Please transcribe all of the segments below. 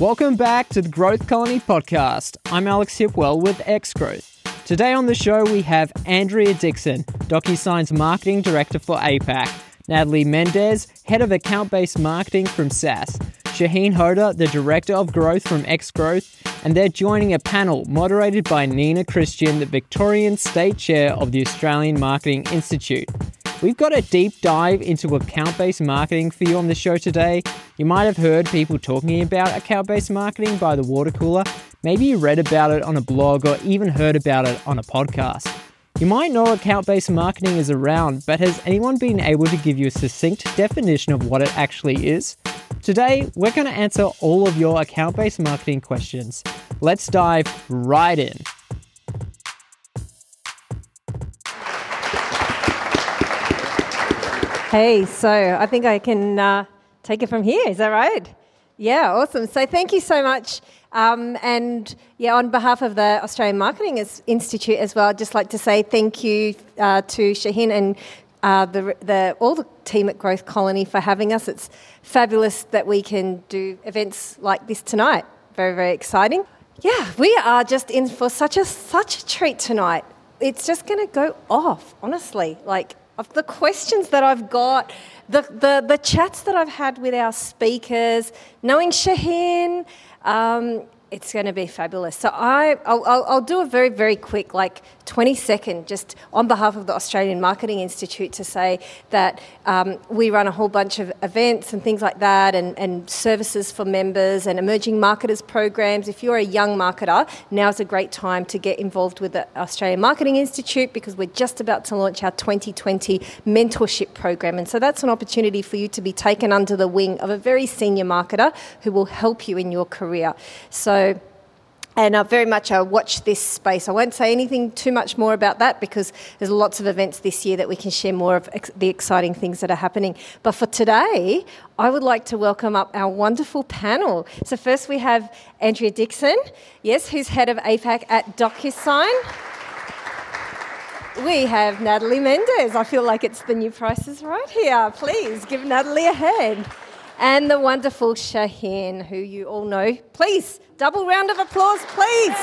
Welcome back to the Growth Colony podcast. I'm Alex Hipwell with X Growth. Today on the show, we have Andrea Dixon, DocuSign's marketing director for APAC, Natalie Mendez, head of account based marketing from SAS, Shaheen Hoda, the director of growth from X Growth, and they're joining a panel moderated by Nina Christian, the Victorian State Chair of the Australian Marketing Institute. We've got a deep dive into account based marketing for you on the show today. You might have heard people talking about account based marketing by the water cooler. Maybe you read about it on a blog or even heard about it on a podcast. You might know account based marketing is around, but has anyone been able to give you a succinct definition of what it actually is? Today, we're going to answer all of your account based marketing questions. Let's dive right in. Hey, so I think I can uh, take it from here. Is that right? Yeah, awesome. So thank you so much. Um, and yeah, on behalf of the Australian Marketing Institute as well, I'd just like to say thank you uh, to Shaheen and uh, the, the, all the team at Growth Colony for having us. It's fabulous that we can do events like this tonight. Very, very exciting. Yeah, we are just in for such a such a treat tonight. It's just going to go off, honestly. Like of the questions that I've got, the, the, the chats that I've had with our speakers, knowing Shaheen, um, it's going to be fabulous. So I, I'll, I'll, do a very, very quick, like 20 second, just on behalf of the Australian Marketing Institute to say that um, we run a whole bunch of events and things like that and, and services for members and emerging marketers programs. If you're a young marketer, now's a great time to get involved with the Australian Marketing Institute because we're just about to launch our 2020 mentorship program. And so that's an opportunity for you to be taken under the wing of a very senior marketer who will help you in your career. So and I very much watch this space. I won't say anything too much more about that because there's lots of events this year that we can share more of ex- the exciting things that are happening. But for today, I would like to welcome up our wonderful panel. So first we have Andrea Dixon, yes, who's head of APAC at DocuSign. We have Natalie Mendez. I feel like it's the new prices right here. Please give Natalie a hand and the wonderful Shaheen, who you all know. Please, double round of applause, please.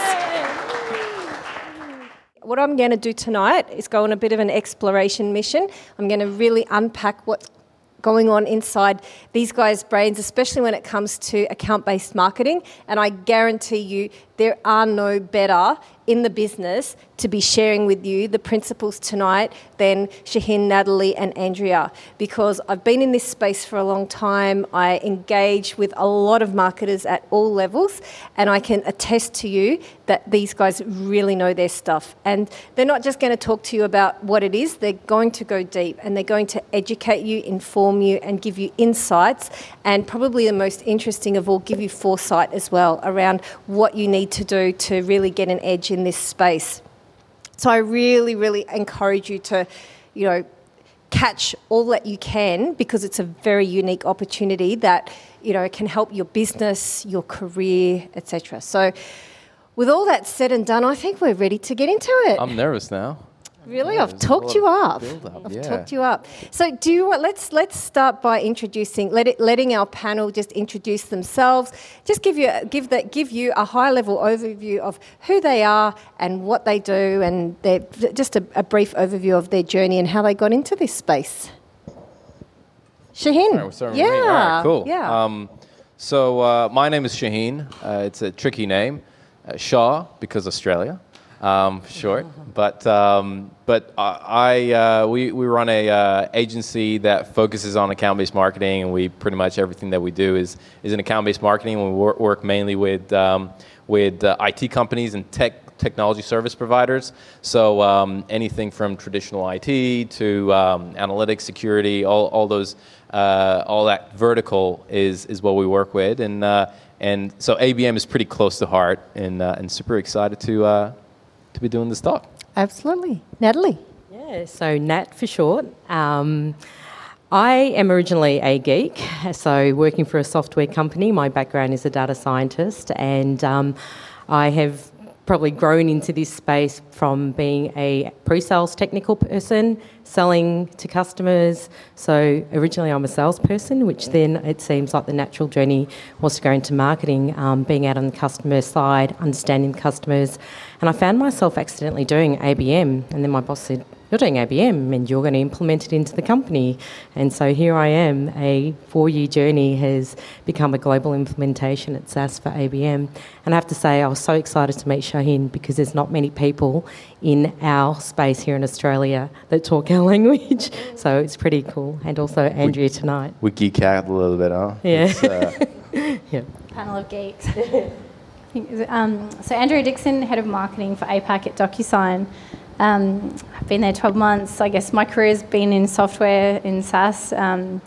What I'm going to do tonight is go on a bit of an exploration mission. I'm going to really unpack what's going on inside these guys' brains, especially when it comes to account based marketing. And I guarantee you, there are no better in the business to be sharing with you the principles tonight than Shaheen, Natalie, and Andrea because I've been in this space for a long time. I engage with a lot of marketers at all levels, and I can attest to you that these guys really know their stuff. And they're not just going to talk to you about what it is, they're going to go deep and they're going to educate you, inform you, and give you insights. And probably the most interesting of all, give you foresight as well around what you need to do to really get an edge in this space. So I really, really encourage you to, you know, catch all that you can because it's a very unique opportunity that, you know, can help your business, your career, etc. So with all that said and done, I think we're ready to get into it. I'm nervous now. Really, yeah, I've talked you up. up. I've yeah. talked you up. So, do you, let's let's start by introducing, let it, letting our panel just introduce themselves. Just give you give that give you a high level overview of who they are and what they do, and just a, a, brief overview of their journey and how they got into this space. Shaheen, right, yeah, right, cool. Yeah. Um, so uh, my name is Shaheen. Uh, it's a tricky name, uh, Shah because Australia um, short. But um, but I uh, we we run a uh, agency that focuses on account based marketing, and we pretty much everything that we do is is in account based marketing. We work, work mainly with um, with uh, IT companies and tech technology service providers. So um, anything from traditional IT to um, analytics, security, all all those. Uh, all that vertical is is what we work with, and uh, and so ABM is pretty close to heart, and uh, and super excited to to be doing this talk. Absolutely. Natalie? Yeah, so Nat for short. Um, I am originally a geek, so working for a software company. My background is a data scientist, and um, I have probably grown into this space from being a pre-sales technical person, selling to customers. So originally I'm a salesperson, which then it seems like the natural journey was to go into marketing, um, being out on the customer side, understanding customers. And I found myself accidentally doing ABM, and then my boss said, you're doing ABM and you're going to implement it into the company. And so here I am, a four year journey has become a global implementation at SAS for ABM. And I have to say, I was so excited to meet Shaheen because there's not many people in our space here in Australia that talk our language. So it's pretty cool. And also Andrea tonight. We geek out a little bit, huh? Yeah. Uh, yeah. Panel of geeks. um, so Andrea Dixon, head of marketing for APAC at DocuSign. Um, I've been there 12 months. I guess my career's been in software in SaaS. Um,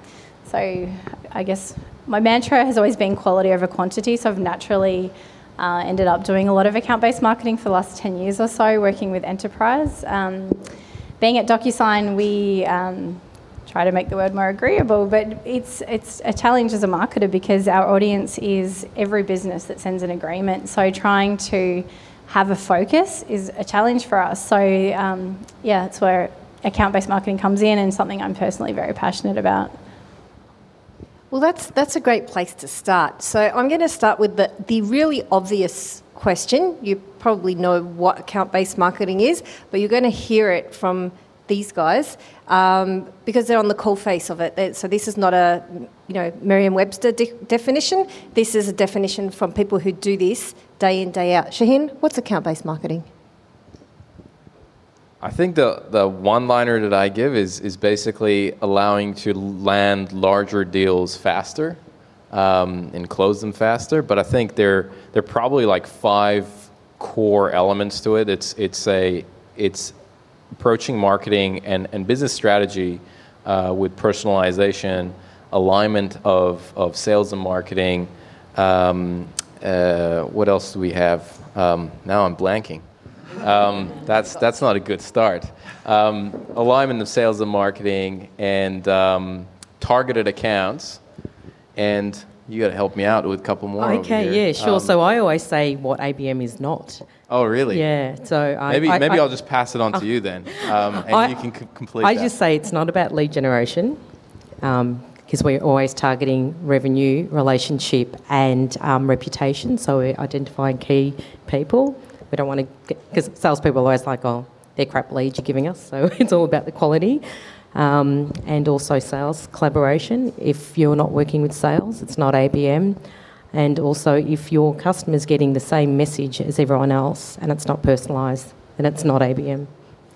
so I guess my mantra has always been quality over quantity. So I've naturally uh, ended up doing a lot of account-based marketing for the last 10 years or so, working with enterprise. Um, being at DocuSign, we um, try to make the word more agreeable, but it's it's a challenge as a marketer because our audience is every business that sends an agreement. So trying to have a focus is a challenge for us. So, um, yeah, that's where account based marketing comes in and something I'm personally very passionate about. Well, that's, that's a great place to start. So, I'm going to start with the, the really obvious question. You probably know what account based marketing is, but you're going to hear it from these guys um, because they're on the coal face of it. So this is not a you know Merriam-Webster de- definition. This is a definition from people who do this day in day out. Shaheen, what's account-based marketing? I think the, the one liner that I give is, is basically allowing to land larger deals faster um, and close them faster. But I think there, there are probably like five core elements to it. It's, it's, a, it's approaching marketing and, and business strategy uh, with personalization, alignment of, of sales and marketing. Um, uh, what else do we have? Um, now I'm blanking. Um, that's, that's not a good start. Um, alignment of sales and marketing and um, targeted accounts. And you got to help me out with a couple more. Okay, yeah, sure. so I always say what ABM is not. Oh, really? Yeah. So I, maybe I, maybe I, will just pass it on to you then, um, and I, you can c- complete. I that. just say it's not about lead generation, because um, we're always targeting revenue, relationship, and um, reputation. So we're identifying key people. We don't want to because salespeople are always like, oh, they're crap leads you're giving us. So it's all about the quality. Um, and also sales collaboration. If you're not working with sales, it's not ABM. And also, if your customer's getting the same message as everyone else and it's not personalised, then it's not ABM.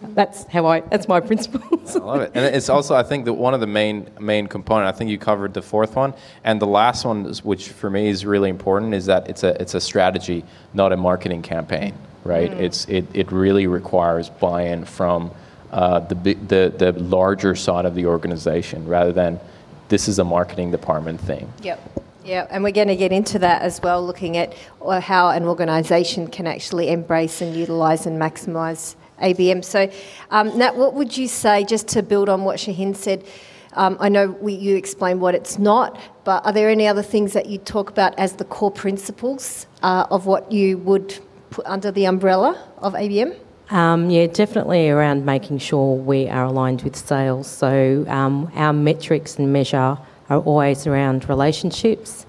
That's how I. That's my principles. I love it, and it's also I think that one of the main main component. I think you covered the fourth one, and the last one, is, which for me is really important, is that it's a it's a strategy, not a marketing campaign. Right? Mm. It's it it really requires buy-in from uh, the the the larger side of the organization rather than this is a marketing department thing. Yep. Yeah, and we're going to get into that as well, looking at uh, how an organisation can actually embrace and utilise and maximise ABM. So, um, Nat, what would you say, just to build on what Shaheen said? Um, I know we, you explained what it's not, but are there any other things that you talk about as the core principles uh, of what you would put under the umbrella of ABM? Um, yeah, definitely around making sure we are aligned with sales. So um, our metrics and measure are always around relationships,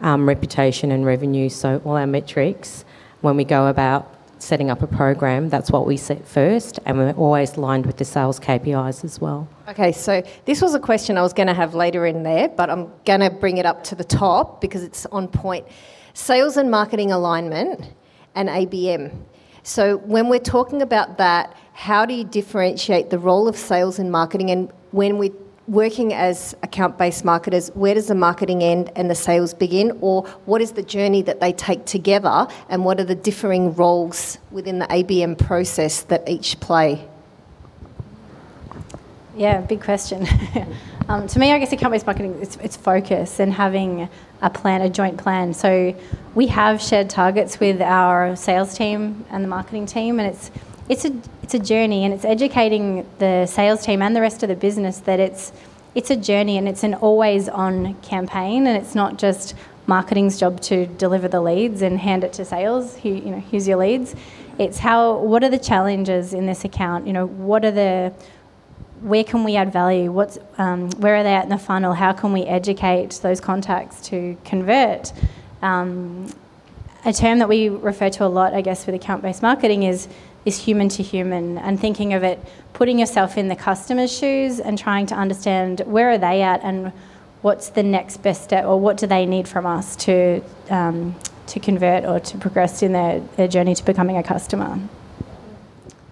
um, reputation, and revenue. So, all our metrics, when we go about setting up a program, that's what we set first, and we're always aligned with the sales KPIs as well. Okay, so this was a question I was going to have later in there, but I'm going to bring it up to the top because it's on point. Sales and marketing alignment and ABM. So, when we're talking about that, how do you differentiate the role of sales and marketing? And when we're working as account based marketers, where does the marketing end and the sales begin? Or what is the journey that they take together? And what are the differing roles within the ABM process that each play? Yeah, big question. um, to me, I guess account based marketing, it's, it's focus and having a plan, a joint plan. So we have shared targets with our sales team and the marketing team, and it's it's a it's a journey and it's educating the sales team and the rest of the business that it's it's a journey and it's an always on campaign and it's not just marketing's job to deliver the leads and hand it to sales. Here, you know, here's your leads. It's how. What are the challenges in this account? You know, what are the where can we add value? What's, um, where are they at in the funnel? How can we educate those contacts to convert? Um, a term that we refer to a lot, I guess, with account-based marketing is is human to human, and thinking of it, putting yourself in the customer's shoes and trying to understand where are they at and what's the next best step, or what do they need from us to um, to convert or to progress in their, their journey to becoming a customer.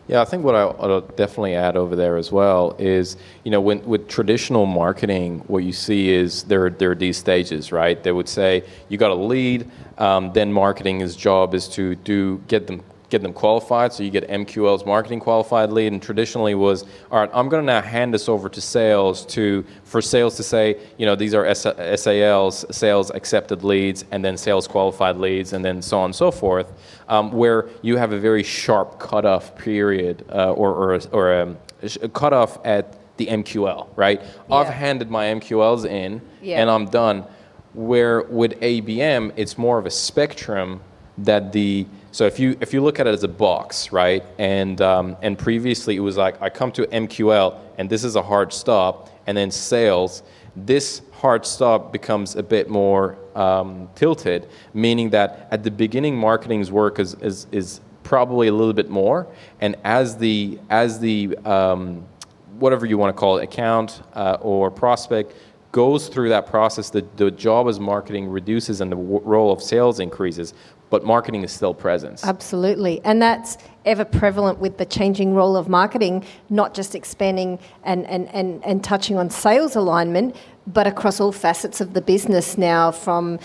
Yeah, I think what I'll, definitely add over there as well is, you know, when, with traditional marketing, what you see is there, there are these stages, right? They would say you got a lead, um, then marketing's job is to do get them get them qualified. So you get MQL's marketing qualified lead, and traditionally was, all right, I'm going to now hand this over to sales to for sales to say, you know, these are SALs, sales accepted leads, and then sales qualified leads, and then so on and so forth, um, where you have a very sharp cutoff period uh, or or, or um, a cutoff at the MQL, right? Yeah. I've handed my MQLs in, yeah. and I'm done. Where with ABM, it's more of a spectrum that the so if you if you look at it as a box, right, and um, and previously it was like I come to MQL and this is a hard stop, and then sales, this hard stop becomes a bit more um, tilted, meaning that at the beginning marketing's work is, is is probably a little bit more, and as the as the um, whatever you want to call it, account uh, or prospect goes through that process, the, the job as marketing reduces and the w- role of sales increases but marketing is still present. Absolutely. And that's ever prevalent with the changing role of marketing, not just expanding and, and, and, and touching on sales alignment, but across all facets of the business now from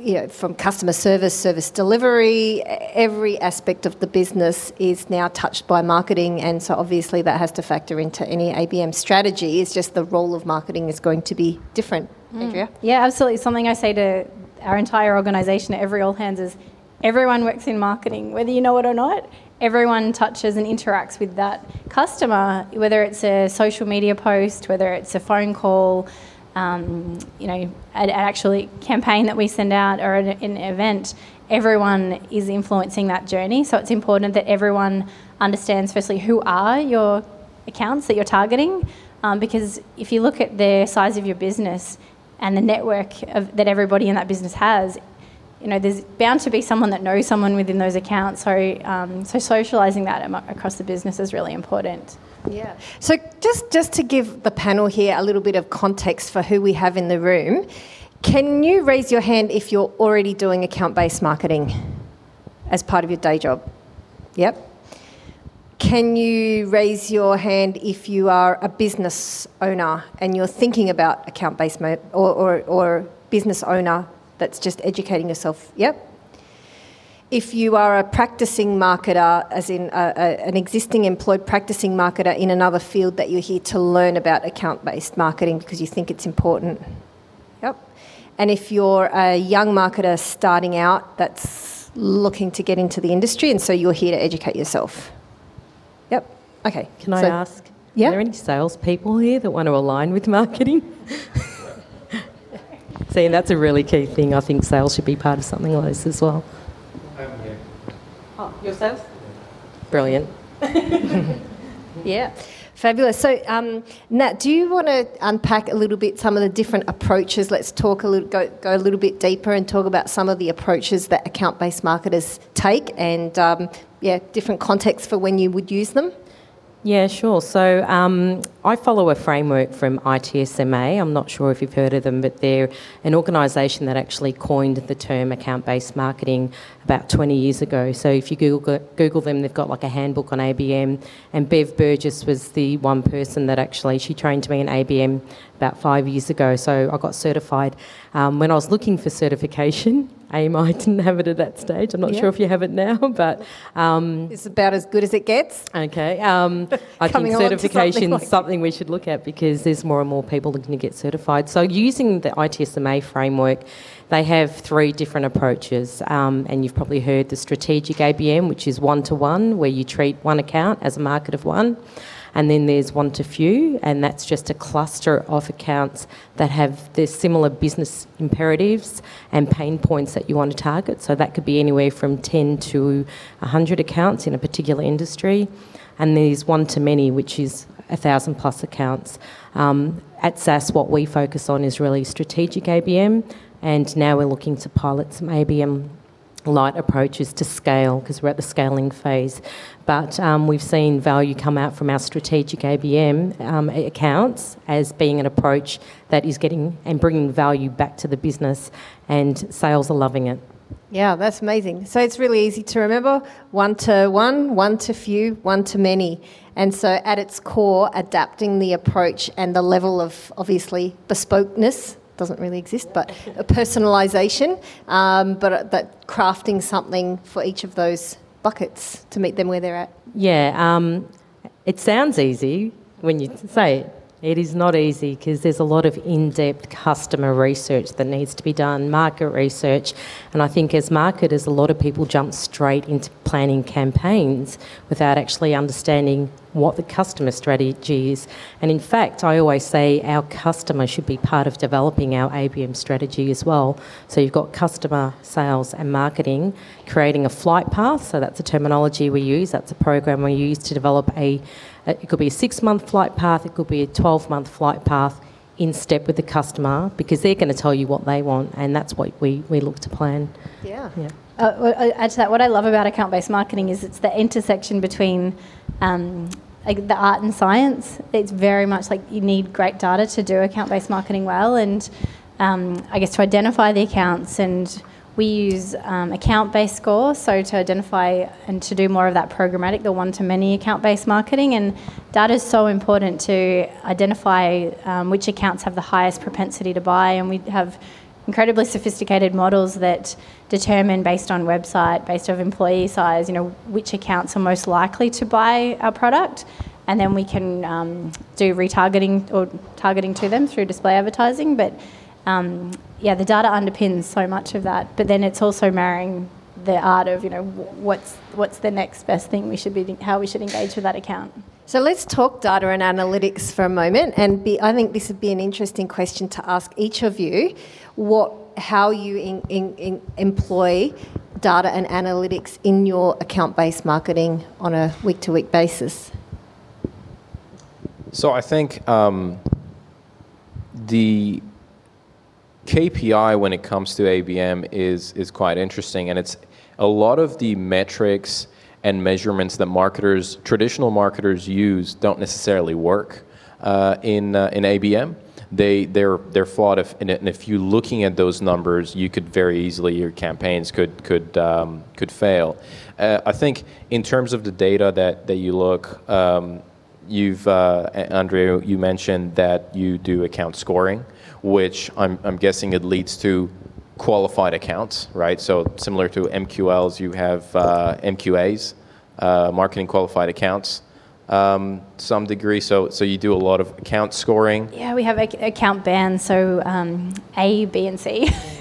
you know from customer service service delivery every aspect of the business is now touched by marketing and so obviously that has to factor into any ABM strategy it's just the role of marketing is going to be different mm. Andrea yeah absolutely something I say to our entire organization at every all hands is Everyone works in marketing, whether you know it or not. Everyone touches and interacts with that customer, whether it's a social media post, whether it's a phone call, um, you know, an, actually campaign that we send out or an, an event. Everyone is influencing that journey, so it's important that everyone understands firstly who are your accounts that you're targeting, um, because if you look at the size of your business and the network of, that everybody in that business has, you know, there's bound to be someone that knows someone within those accounts. So, um, so socialising that across the business is really important. Yeah. So, just just to give the panel here a little bit of context for who we have in the room, can you raise your hand if you're already doing account-based marketing as part of your day job? Yep. Can you raise your hand if you are a business owner and you're thinking about account-based mo- or, or, or business owner that's just educating yourself. Yep. If you are a practicing marketer, as in a, a, an existing employed practicing marketer in another field that you're here to learn about account based marketing because you think it's important. Yep. And if you're a young marketer starting out that's looking to get into the industry, and so you're here to educate yourself. Yep. Okay. Can I ask? Yeah. Are there any salespeople here that want to align with marketing? See, that's a really key thing. I think sales should be part of something like this as well. Oh, yourself? Brilliant. yeah. Fabulous. So, um, Nat, do you want to unpack a little bit some of the different approaches? Let's talk a little, go, go a little bit deeper and talk about some of the approaches that account-based marketers take, and um, yeah, different contexts for when you would use them. Yeah, sure. So um, I follow a framework from ITSMA. I'm not sure if you've heard of them, but they're an organisation that actually coined the term account based marketing about 20 years ago. So if you Google, Google them, they've got like a handbook on ABM. And Bev Burgess was the one person that actually, she trained me in ABM about five years ago. So I got certified. Um, when I was looking for certification, AMI didn't have it at that stage. I'm not yeah. sure if you have it now, but um, it's about as good as it gets. Okay, um, I think certification is something we should look at because there's more and more people looking to get certified. So using the ITSMA framework, they have three different approaches, um, and you've probably heard the strategic ABM, which is one to one, where you treat one account as a market of one. And then there's one to few, and that's just a cluster of accounts that have the similar business imperatives and pain points that you want to target. So that could be anywhere from 10 to 100 accounts in a particular industry. And there's one to many, which is a thousand plus accounts. Um, at SAS, what we focus on is really strategic ABM, and now we're looking to pilot some ABM light approaches to scale because we're at the scaling phase. But um, we've seen value come out from our strategic ABM um, accounts as being an approach that is getting and bringing value back to the business, and sales are loving it. Yeah, that's amazing. So it's really easy to remember one to one, one to few, one to many. And so at its core, adapting the approach and the level of obviously bespokeness doesn't really exist, but a personalisation, um, but that crafting something for each of those buckets to meet them where they're at. Yeah, um, it sounds easy when you say it. It is not easy because there's a lot of in depth customer research that needs to be done, market research. And I think as marketers, a lot of people jump straight into planning campaigns without actually understanding what the customer strategy is. And in fact, I always say our customer should be part of developing our ABM strategy as well. So you've got customer sales and marketing creating a flight path. So that's a terminology we use, that's a program we use to develop a it could be a six month flight path, it could be a 12 month flight path in step with the customer because they're going to tell you what they want, and that's what we, we look to plan. Yeah. Yeah. Uh, add to that, what I love about account based marketing is it's the intersection between um, like the art and science. It's very much like you need great data to do account based marketing well, and um, I guess to identify the accounts and we use um, account based score, so to identify and to do more of that programmatic, the one to many account based marketing. And data is so important to identify um, which accounts have the highest propensity to buy. And we have incredibly sophisticated models that determine based on website, based on employee size, you know, which accounts are most likely to buy our product. And then we can um, do retargeting or targeting to them through display advertising. But um, yeah, the data underpins so much of that. But then it's also marrying the art of you know what's what's the next best thing we should be how we should engage with that account. So let's talk data and analytics for a moment, and be, I think this would be an interesting question to ask each of you: what, how you in, in, in employ data and analytics in your account-based marketing on a week-to-week basis. So I think um, the KPI when it comes to ABM is is quite interesting, and it's a lot of the metrics and measurements that marketers, traditional marketers, use don't necessarily work uh, in uh, in ABM. They they're they're flawed. If, and if you're looking at those numbers, you could very easily your campaigns could could um, could fail. Uh, I think in terms of the data that that you look. Um, you've uh, Andrea, you mentioned that you do account scoring which I'm, I'm guessing it leads to qualified accounts, right? So similar to MQLs, you have uh, MQAs, uh, marketing qualified accounts, um, some degree. So so you do a lot of account scoring. Yeah, we have account bands, so um, A, B, and C.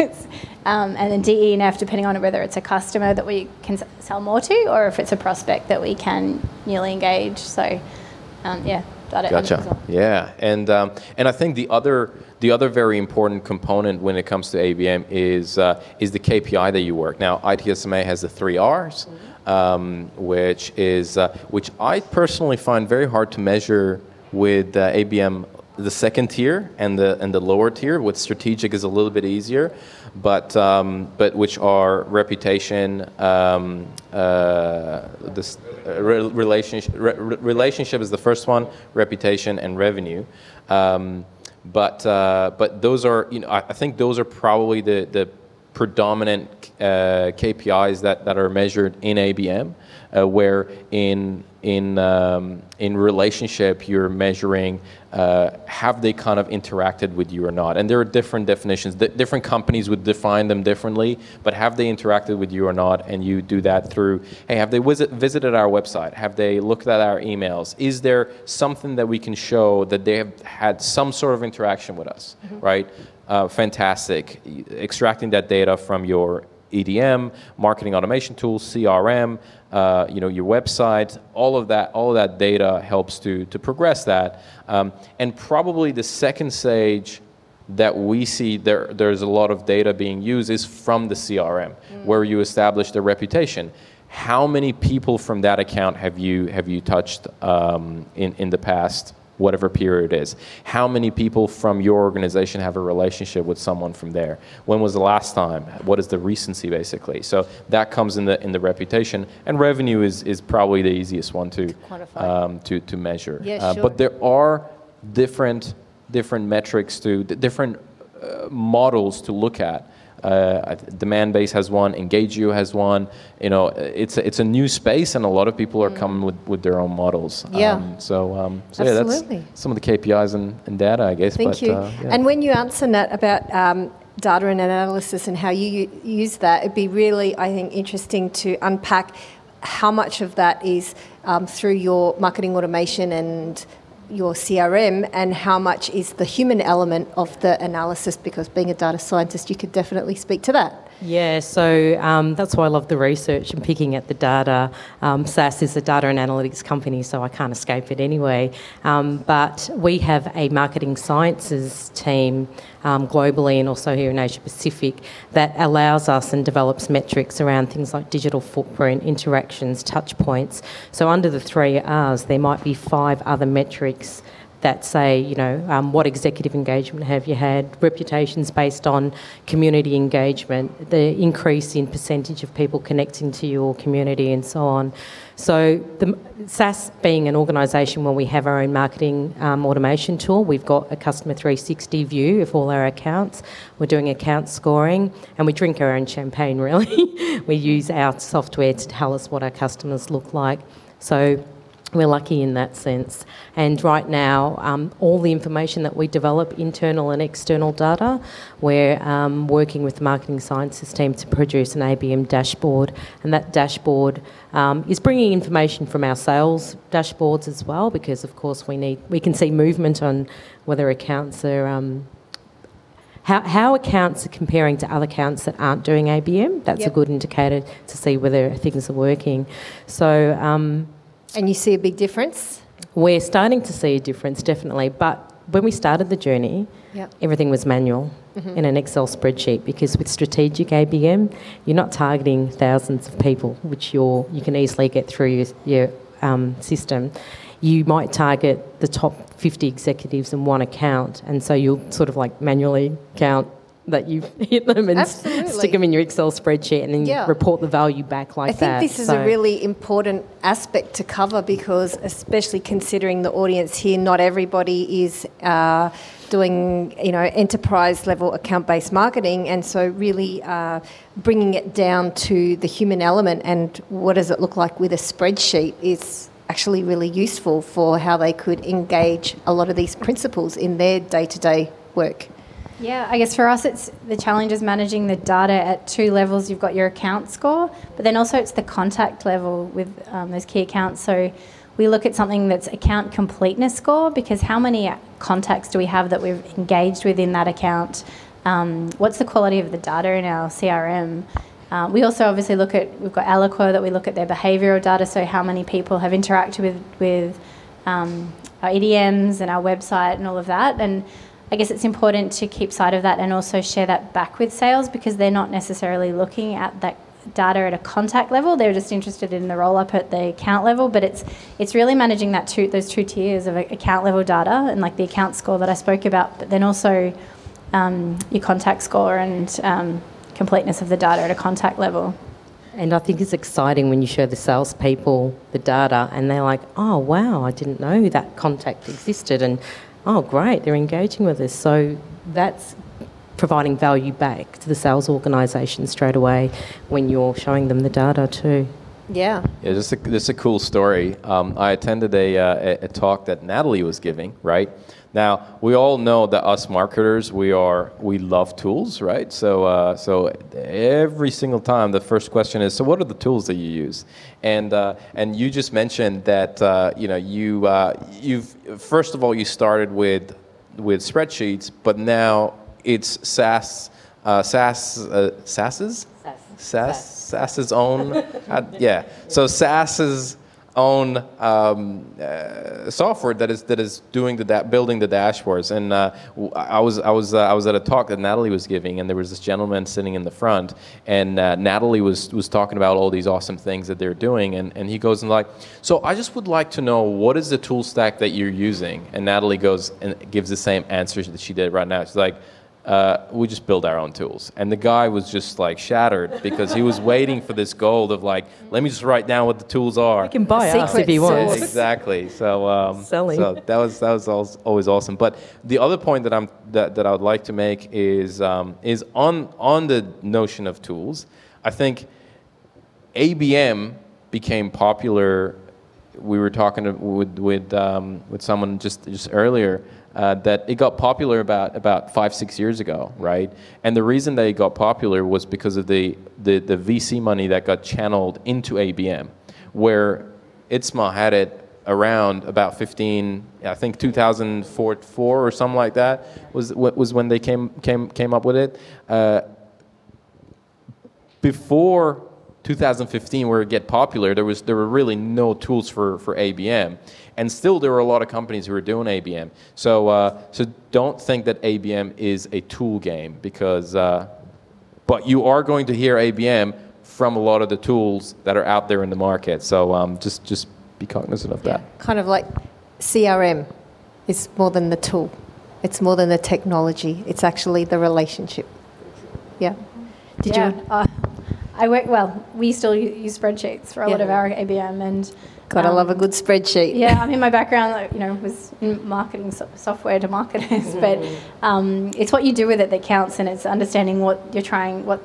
um, and then D, E, and F, depending on whether it's a customer that we can sell more to or if it's a prospect that we can newly engage. So, um, yeah, that gotcha. Yeah, and um, and I think the other the other very important component when it comes to ABM is uh, is the KPI that you work. Now, ITSMA has the three R's, um, which is uh, which I personally find very hard to measure with uh, ABM the second tier and the and the lower tier. With strategic is a little bit easier, but um, but which are reputation, um, uh, this uh, relationship re- relationship is the first one, reputation and revenue. Um, but uh, but those are you know I, think those are probably the the predominant uh, KPIs that, that are measured in ABM, uh, where in in um, in relationship you're measuring uh, have they kind of interacted with you or not, and there are different definitions. D- different companies would define them differently, but have they interacted with you or not? And you do that through hey, have they visit, visited our website? Have they looked at our emails? Is there something that we can show that they have had some sort of interaction with us, mm-hmm. right? Uh, fantastic. Extracting that data from your EDM, marketing automation tools, CRM, uh, you know, your website, all of that, all of that data helps to, to progress that. Um, and probably the second stage that we see there, there's a lot of data being used is from the CRM, mm. where you establish the reputation. How many people from that account have you have you touched um, in in the past? Whatever period it is. How many people from your organization have a relationship with someone from there? When was the last time? What is the recency basically? So that comes in the in the reputation and revenue is, is probably the easiest one to to, um, to, to measure. Yeah, uh, sure. But there are different different metrics to different uh, models to look at. Uh, Demandbase has one, Engagio has one. You know, it's a, it's a new space, and a lot of people are mm. coming with, with their own models. Yeah. Um, so, um, so yeah, that's some of the KPIs and, and data, I guess. Thank but, you. Uh, yeah. And when you answer Nat about um, data and analysis and how you use that, it'd be really, I think, interesting to unpack how much of that is um, through your marketing automation and your CRM and how much is the human element of the analysis because being a data scientist, you could definitely speak to that. Yeah, so um, that's why I love the research and picking at the data. Um, SAS is a data and analytics company, so I can't escape it anyway. Um, but we have a marketing sciences team um, globally and also here in Asia Pacific that allows us and develops metrics around things like digital footprint, interactions, touch points. So under the three R's, there might be five other metrics that say, you know, um, what executive engagement have you had, reputations based on community engagement, the increase in percentage of people connecting to your community, and so on. So, the, SAS being an organisation where we have our own marketing um, automation tool, we've got a customer 360 view of all our accounts. We're doing account scoring, and we drink our own champagne. Really, we use our software to tell us what our customers look like. So we're lucky in that sense. And right now, um, all the information that we develop, internal and external data, we're um, working with the marketing sciences team to produce an ABM dashboard. And that dashboard um, is bringing information from our sales dashboards as well, because of course we need we can see movement on whether accounts are. Um, how, how accounts are comparing to other accounts that aren't doing ABM. That's yep. a good indicator to see whether things are working. So, um, and you see a big difference? We're starting to see a difference, definitely. But when we started the journey, yep. everything was manual mm-hmm. in an Excel spreadsheet because with strategic ABM, you're not targeting thousands of people, which you're, you can easily get through your, your um, system. You might target the top 50 executives in one account, and so you'll sort of like manually count that you hit them and Absolutely. stick them in your Excel spreadsheet and then yeah. report the value back like that. I think this is so. a really important aspect to cover because, especially considering the audience here, not everybody is. Uh, doing you know enterprise level account based marketing and so really uh, bringing it down to the human element and what does it look like with a spreadsheet is actually really useful for how they could engage a lot of these principles in their day to day work. Yeah, I guess for us, it's the challenge is managing the data at two levels. You've got your account score, but then also it's the contact level with um, those key accounts. So we look at something that's account completeness score because how many contacts do we have that we've engaged with in that account? Um, what's the quality of the data in our CRM? Uh, we also obviously look at we've got Eloqua that we look at their behavioural data, so how many people have interacted with with um, our EDMs and our website and all of that, and I guess it's important to keep sight of that and also share that back with sales because they're not necessarily looking at that data at a contact level. They're just interested in the roll up at the account level. But it's it's really managing that two those two tiers of account level data and like the account score that I spoke about, but then also um, your contact score and um, completeness of the data at a contact level. And I think it's exciting when you show the salespeople the data and they're like, oh, wow, I didn't know that contact existed. And oh, great, they're engaging with us. So that's providing value back to the sales organisation straight away when you're showing them the data too. Yeah. Yeah, this is a, this is a cool story. Um, I attended a, uh, a, a talk that Natalie was giving, right? Now we all know that us marketers we are we love tools, right? So uh, so every single time the first question is, so what are the tools that you use? And uh, and you just mentioned that uh, you know you uh, you've first of all you started with with spreadsheets, but now it's SAS uh, SAS uh, SAS's SAS, SAS's own, yeah. So SAS's own um, uh, software that is that is doing the da- building the dashboards. And uh, I was I was uh, I was at a talk that Natalie was giving, and there was this gentleman sitting in the front, and uh, Natalie was was talking about all these awesome things that they're doing, and, and he goes and like, so I just would like to know what is the tool stack that you're using, and Natalie goes and gives the same answer that she did right now. She's like uh, we just build our own tools. And the guy was just like shattered because he was waiting for this gold of like, let me just write down what the tools are. You can buy us Secret if you want. exactly. So, um, Selling. so that was that was always awesome. But the other point that I'm that, that I would like to make is um, is on on the notion of tools. I think ABM became popular. We were talking with with um, with someone just just earlier uh, that it got popular about about five six years ago, right? And the reason that it got popular was because of the the, the VC money that got channeled into ABM, where ITSMA had it around about 15 i think 2004 four or something like that was was when they came came came up with it uh, before 2015 where it get popular there was there were really no tools for for abm and still there are a lot of companies who are doing abm so uh, so don't think that abm is a tool game because uh, but you are going to hear abm from a lot of the tools that are out there in the market so um, just just be cognizant of that Kind of like CRM is more than the tool, it's more than the technology, it's actually the relationship. Yeah. Did yeah. you? Uh, I work well. We still use spreadsheets for a lot of our ABM, and Gotta um, love a good spreadsheet. Yeah, I mean, my background, you know, was in marketing so- software to marketers, but um, it's what you do with it that counts, and it's understanding what you're trying, what,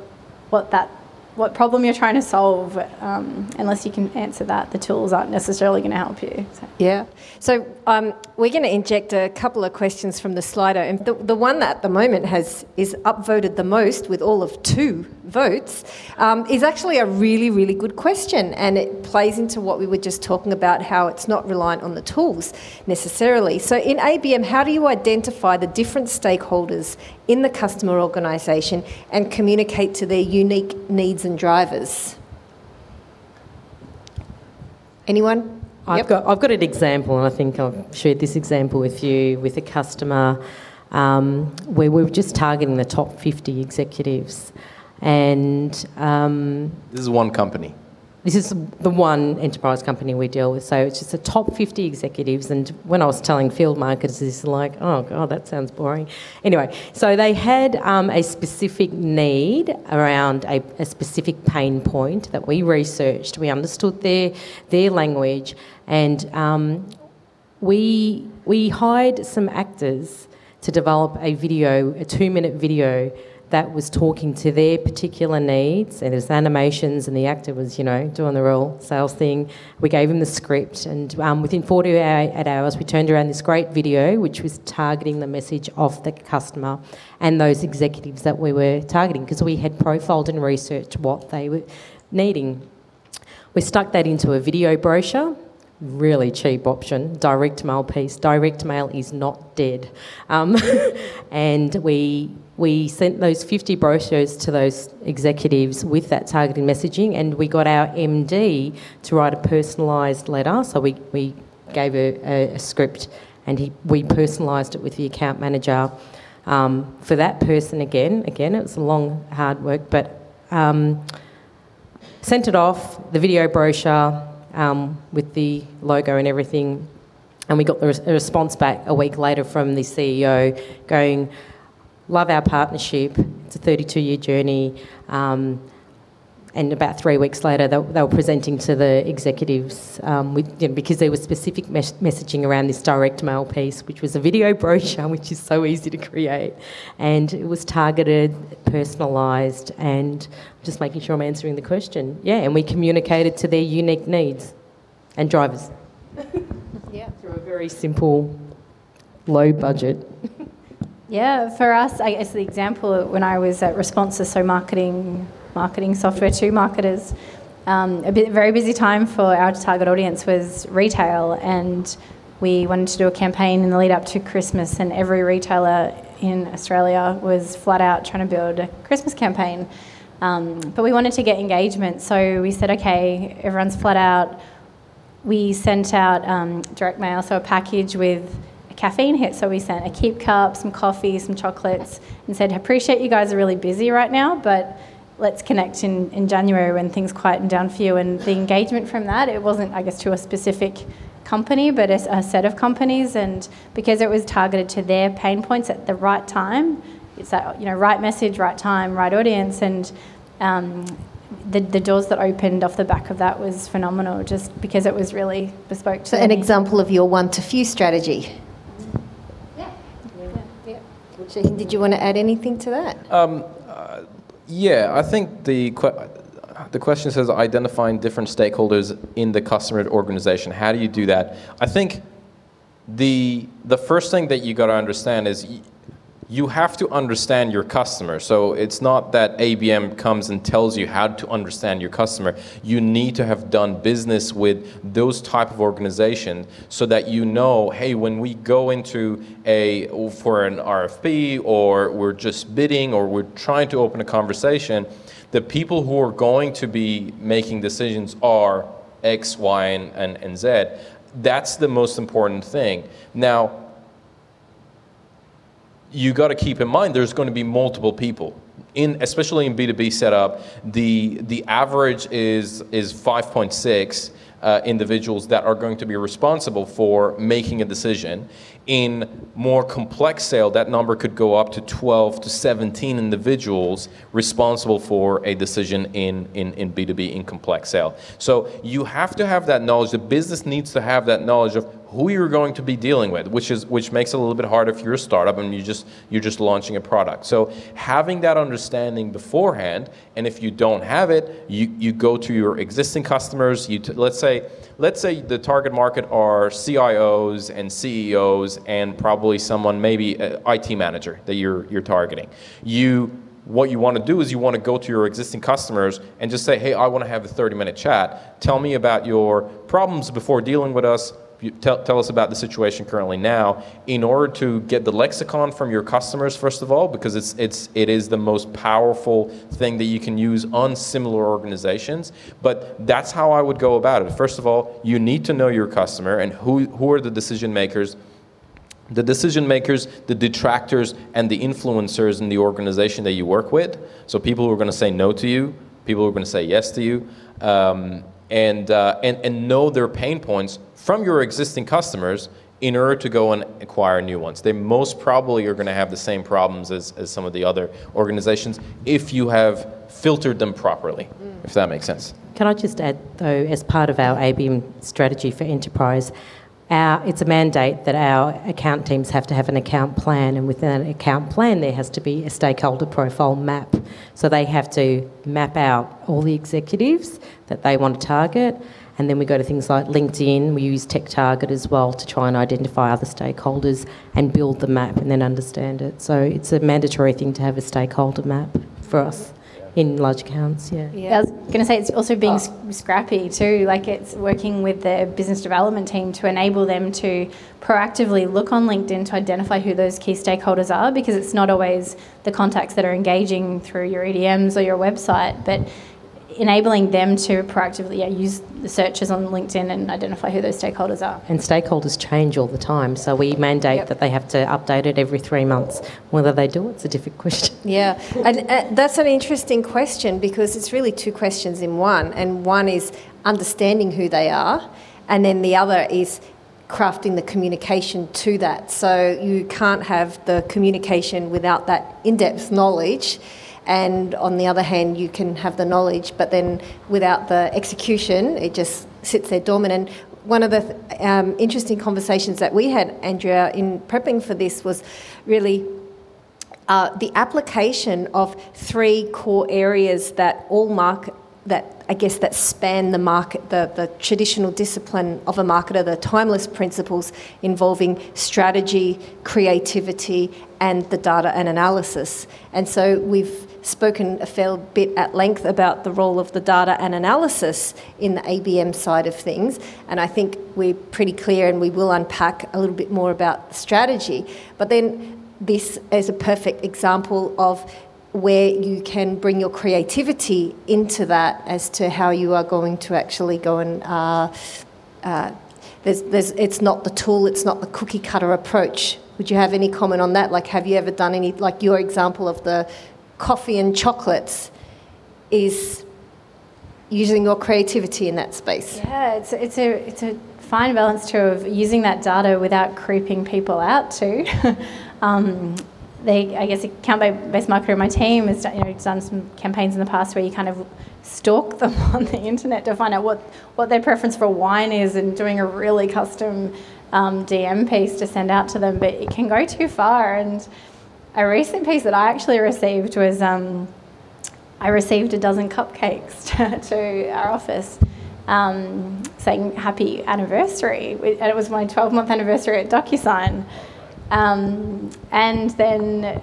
what that, what problem you're trying to solve. Um, unless you can answer that, the tools aren't necessarily going to help you. So. Yeah. So um, we're going to inject a couple of questions from the Slido, and the, the one that at the moment has is upvoted the most with all of two votes um, is actually a really really good question, and it plays into what we were just talking about, how it's not reliant on the tools necessarily. So in ABM, how do you identify the different stakeholders in the customer organisation and communicate to their unique needs and drivers? Anyone? I've Yep. got I've got an example, and I think I've shared this example with you with a customer um, where we were just targeting the top 50 executives, and um, this is one company this is the one enterprise company we deal with. So it's just the top 50 executives. And when I was telling field marketers, it's like, oh god, that sounds boring. Anyway, so they had um, a specific need around a, a specific pain point that we researched. We understood their their language, and um, we we hired some actors to develop a video, a two minute video that was talking to their particular needs. And there's animations, and the actor was, you know, doing the real sales thing. We gave him the script, and um, within 48 hours, we turned around this great video, which was targeting the message of the customer and those executives that we were targeting, because we had profiled and researched what they were needing. We stuck that into a video brochure. Really cheap option, direct mail piece. Direct mail is not dead. Um, and we, we sent those 50 brochures to those executives with that targeted messaging, and we got our MD to write a personalised letter. So we, we gave a, a, a script and he, we personalised it with the account manager. Um, for that person, again, again, it was a long, hard work, but um, sent it off, the video brochure um, with the logo and everything, and we got the res- response back a week later from the CEO going, Love our partnership, it's a 32 year journey. Um, and about three weeks later, they, they were presenting to the executives um, with, you know, because there was specific mes- messaging around this direct mail piece, which was a video brochure, which is so easy to create, and it was targeted, personalised, and just making sure I'm answering the question. Yeah, and we communicated to their unique needs and drivers. Yeah. Through a very simple, low budget. Yeah, for us, I guess the example when I was at Responsys, so marketing, marketing software to marketers, um, a bit, very busy time for our target audience was retail, and we wanted to do a campaign in the lead up to Christmas, and every retailer in Australia was flat out trying to build a Christmas campaign. Um, but we wanted to get engagement, so we said, okay, everyone's flat out. We sent out um, direct mail, so a package with caffeine hit. So we sent a keep cup, some coffee, some chocolates, and said, I appreciate you guys are really busy right now, but let's connect in, in January when things quieten down for you. And the engagement from that, it wasn't, I guess, to a specific company, but a, a set of companies. And because it was targeted to their pain points at the right time, it's that you know right message, right time, right audience, and um, the, the doors that opened off the back of that was phenomenal. Just because it was really bespoke. So, an example of your one to few strategy. Yeah. Did you want to add anything to that? Um, uh, yeah, I think the que- the question says identifying different stakeholders in the customer organization. How do you do that? I think the the first thing that you got to understand is you have to understand your customer. So it's not that ABM comes and tells you how to understand your customer. You need to have done business with those type of organizations so that you know, hey, when we go into a for an RFP or we're just bidding or we're trying to open a conversation, the people who are going to be making decisions are X, Y, and, and, and Z. That's the most important thing. Now, you got to keep in mind there's going to be multiple people. In especially in b2b setup the the average is is 5.6 uh, individuals that are going to be responsible for making a decision in more complex sale that number could go up to 12 to 17 individuals responsible for a decision in, in, in b2b in complex sale so you have to have that knowledge the business needs to have that knowledge of who you're going to be dealing with, which is which makes it a little bit harder if you're a startup and you just you're just launching a product. So having that understanding beforehand, and if you don't have it, you, you go to your existing customers. You t- let's say let's say the target market are CIOs and CEOs and probably someone maybe IT manager that you're you're targeting. You what you want to do is you want to go to your existing customers and just say, hey, I want to have a 30 minute chat. Tell me about your problems before dealing with us tell, tell us about the situation currently now in order to get the lexicon from your customers first of all because it's it's it is the most powerful thing that you can use on similar organizations but that's how I would go about it first of all you need to know your customer and who who are the decision makers the decision makers, the detractors, and the influencers in the organization that you work with. So people who are going to say no to you, people who are going to say yes to you, um, and, uh, and, and know their pain points from your existing customers in order to go and acquire new ones. They most probably are going to have the same problems as, as some of the other organizations if you have filtered them properly, mm. if that makes sense. Can I just add, though, as part of our ABM strategy for enterprise, our, it's a mandate that our account teams have to have an account plan, and within an account plan, there has to be a stakeholder profile map. So they have to map out all the executives that they want to target and then we go to things like LinkedIn. We use TechTarget as well to try and identify other stakeholders and build the map and then understand it. So it's a mandatory thing to have a stakeholder map for us in large accounts. Yeah. yeah. I was going to say it's also being oh. scrappy too. Like it's working with the business development team to enable them to proactively look on LinkedIn to identify who those key stakeholders are because it's not always the contacts that are engaging through your EDMs or your website, but enabling them to proactively yeah, use the searches on LinkedIn and identify who those stakeholders are. And stakeholders change all the time, so we mandate yep. that they have to update it every three months. Whether they do it's a different question. Yeah, and uh, that's an interesting question because it's really two questions in one. And one is understanding who they are, and then the other is crafting the communication to that. So you can't have the communication without that in depth knowledge and on the other hand, you can have the knowledge, but then without the execution, it just sits there dormant. And one of the um, interesting conversations that we had, Andrea, in prepping for this was really uh, the application of three core areas that all market that I guess that span the market, the, the traditional discipline of a marketer, the timeless principles involving strategy, creativity, and the data and analysis. And so we've spoken a fair bit at length about the role of the data and analysis in the ABM side of things, and I think we're pretty clear and we will unpack a little bit more about the strategy. But then this is a perfect example of where you can bring your creativity into that as to how you are going to actually go and. Uh, uh, there's, there's, it's not the tool, it's not the cookie cutter approach. Would you have any comment on that? Like, have you ever done any, like your example of the coffee and chocolates is using your creativity in that space? Yeah, it's, it's, a, it's a fine balance too of using that data without creeping people out too. um, they, I guess, account-based marketer in my team has done, you know, done some campaigns in the past where you kind of stalk them on the internet to find out what, what their preference for wine is and doing a really custom um, DM piece to send out to them. But it can go too far. And a recent piece that I actually received was um, I received a dozen cupcakes to, to our office. Um, saying happy anniversary, and it was my 12 month anniversary at DocuSign. Um, and then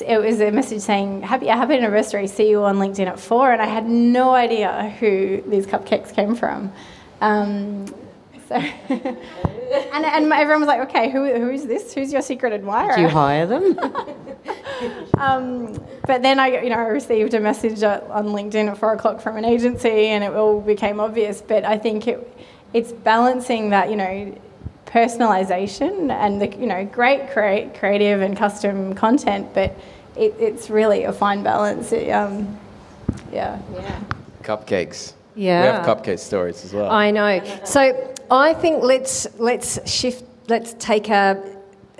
it was a message saying happy happy anniversary see you on linkedin at four and i had no idea who these cupcakes came from um, so and, and everyone was like okay who, who is this who's your secret admirer do you hire them um, but then i you know i received a message on linkedin at four o'clock from an agency and it all became obvious but i think it it's balancing that you know personalization and the you know great create, creative and custom content, but it, it's really a fine balance. It, um, yeah. Yeah. Cupcakes. Yeah. We have cupcake stories as well. I know. So I think let's let's shift. Let's take a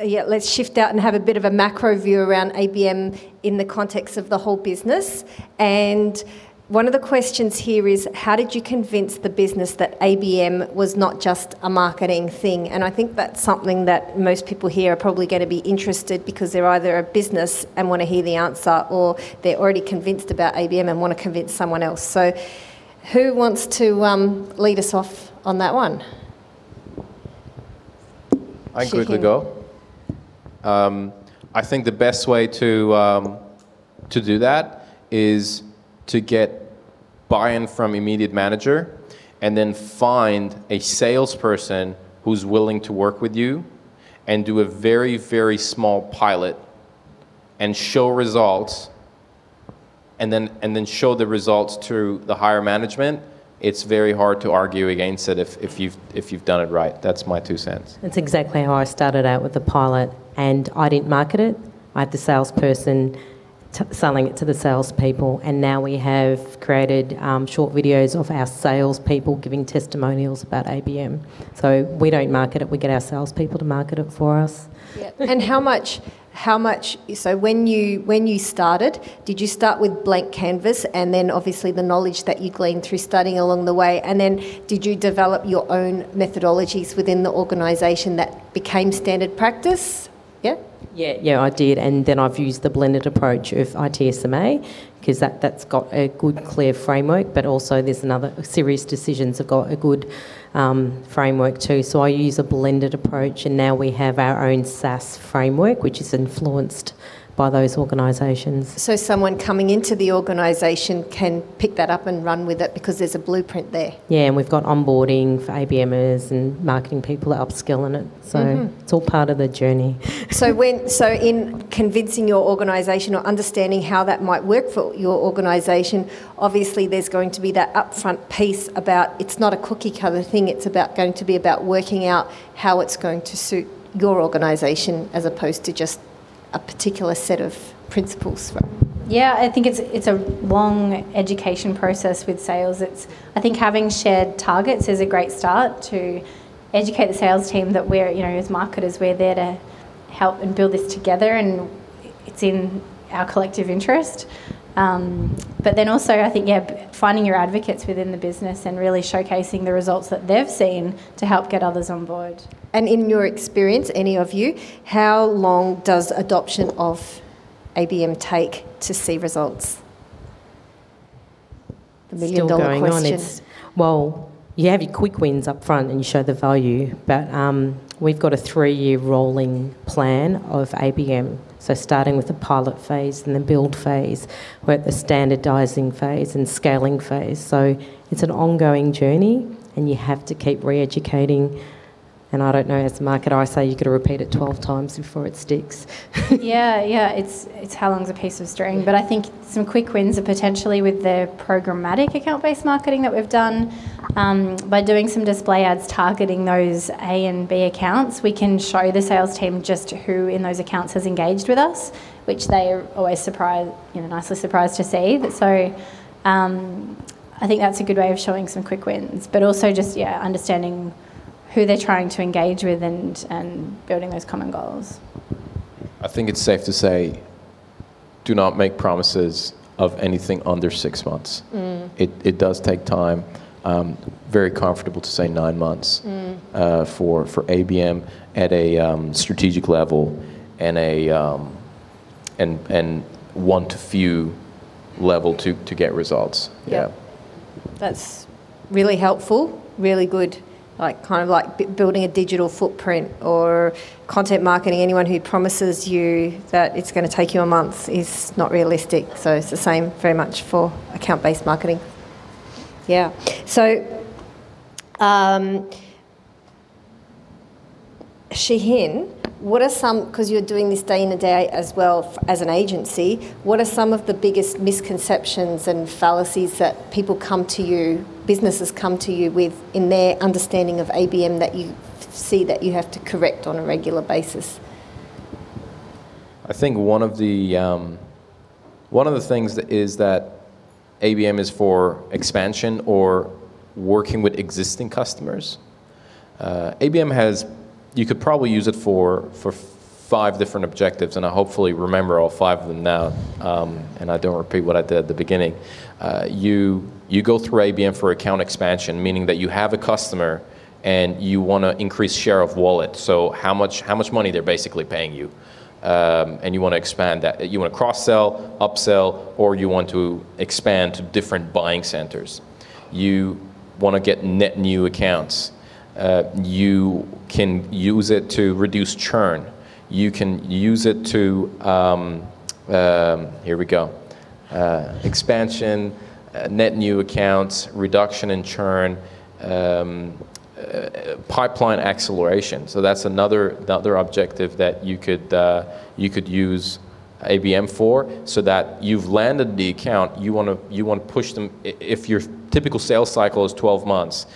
yeah, let's shift out and have a bit of a macro view around ABM in the context of the whole business and one of the questions here is how did you convince the business that ABM was not just a marketing thing? And I think that's something that most people here are probably going to be interested because they're either a business and want to hear the answer or they're already convinced about ABM and want to convince someone else. So, who wants to um, lead us off on that one? I can quickly go. Um, I think the best way to um, to do that is to get buy-in from immediate manager, and then find a salesperson who's willing to work with you and do a very, very small pilot and show results and then and then show the results to the higher management, it's very hard to argue against it if, if you've if you've done it right. That's my two cents. That's exactly how I started out with the pilot and I didn't market it. I had the salesperson t- selling it to the salespeople, and now we have created um, short videos of our salespeople giving testimonials about ABM. So we don't market it; we get our salespeople to market it for us. Yeah. and how much? How much? So when you when you started, did you start with blank canvas, and then obviously the knowledge that you gleaned through studying along the way, and then did you develop your own methodologies within the organisation that became standard practice? Yeah. Yeah, yeah, I did, and then I've used the blended approach of ITSMA because that that's got a good, clear framework, but also there's another SiriusDecisions have got a good um, framework too. So I use a blended approach, and now we have our own SAS framework, which is influenced by those organisations. So someone coming into the organisation can pick that up and run with it because there's a blueprint there. Yeah, and we've got onboarding for ABMers and marketing people that upskill in it. So mm-hmm. it's all part of the journey. So when so in convincing your organisation or understanding how that might work for your organisation, obviously there's going to be that upfront piece about it's not a cookie cutter thing. It's about going to be about working out how it's going to suit your organisation as opposed to just a particular set of principles. Yeah, I think it's it's a long education process with sales. It's I think having shared targets is a great start to educate the sales team that we're you know as marketers we're there to help and build this together, and it's in our collective interest. Um, but then also, I think, yeah, finding your advocates within the business and really showcasing the results that they've seen to help get others on board. And in your experience, any of you, how long does adoption of ABM take to see results? The million Still dollar going question. On. It's, well, you have your quick wins up front and you show the value, but um, we've got a three year rolling plan of ABM so, starting with the pilot phase and the build phase, we're at the standardising phase and scaling phase. So, it's an ongoing journey, and you have to keep re educating And I don't know, as a marketer, I say you got to repeat it 12 times before it sticks. yeah, yeah, it's it's how long's a piece of string. But I think some quick wins are potentially with the programmatic account-based marketing that we've done. Um, by doing some display ads targeting those A and B accounts, we can show the sales team just who in those accounts has engaged with us, which they are always surprised, you know, nicely surprised to see. So. Um, I think that's a good way of showing some quick wins, but also just yeah, understanding who they're trying to engage with and, and building those common goals. I think it's safe to say do not make promises of anything under six months. Mm. It, it does take time. Um, very comfortable to say nine months mm. uh, for, for ABM at a um, strategic level and a um, and, and one to few level to, to get results. Yeah. That's really helpful, really good like kind of like building a digital footprint or content marketing anyone who promises you that it's going to take you a month is not realistic. So it's the same very much for account-based marketing. Yeah. So um, Shaheen, what are some, because you're doing this day in and day as well as an agency, what are some of the biggest misconceptions and fallacies that people come to you businesses come to you with in their understanding of ABM that you see that you have to correct on a regular basis? I think one of the um, one of the things that is that ABM is for expansion or working with existing customers. Uh, ABM has you could probably use it for for five different objectives, and I hopefully remember all five of them now, um, and I don't repeat what I did at the beginning. Uh, you you go through ABM for account expansion, meaning that you have a customer and you want to increase share of wallet. So how much how much money they're basically paying you, um, and you want to expand that. You want to cross sell, upsell, or you want to expand to different buying centers. You want to get net new accounts. Uh, you can use it to reduce churn you can use it to, um, um, here we go, uh, expansion, uh, net new accounts, reduction in churn, um, uh, pipeline acceleration. So that's another another objective that you could uh, you could use ABM for, so that you've landed the account. You want to you want to push them. If your typical sales cycle is 12 months,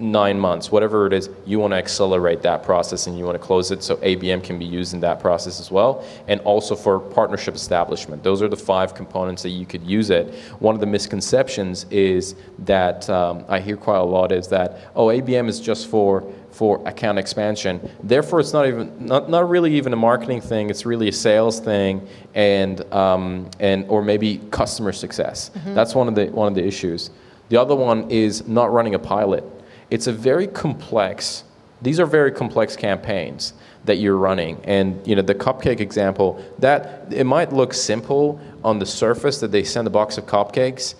nine months, whatever it is, you want to accelerate that process and you want to close it so ABM can be used in that process as well. And also for partnership establishment. Those are the five components that you could use it. One of the misconceptions is that um, I hear quite a lot is that, oh, ABM is just for for account expansion. Therefore, it's not even not, not really even a marketing thing. It's really a sales thing, and um, and or maybe customer success. Mm-hmm. That's one of the one of the issues. The other one is not running a pilot. It's a very complex, these are very complex campaigns that you're running. And you know, the cupcake example, that it might look simple on the surface that they send a box of cupcakes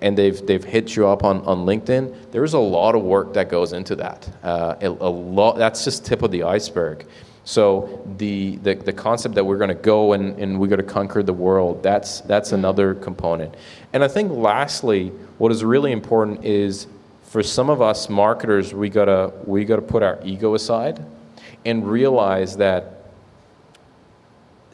and they've, they've hit you up on, on LinkedIn. There's a lot of work that goes into that. Uh, a, a lot, that's just tip of the iceberg. So the, the, the concept that we're going to go and, and we're going to conquer the world, that's, that's another component. And I think lastly, what is really important is for some of us marketers, we gotta we gotta put our ego aside and realize that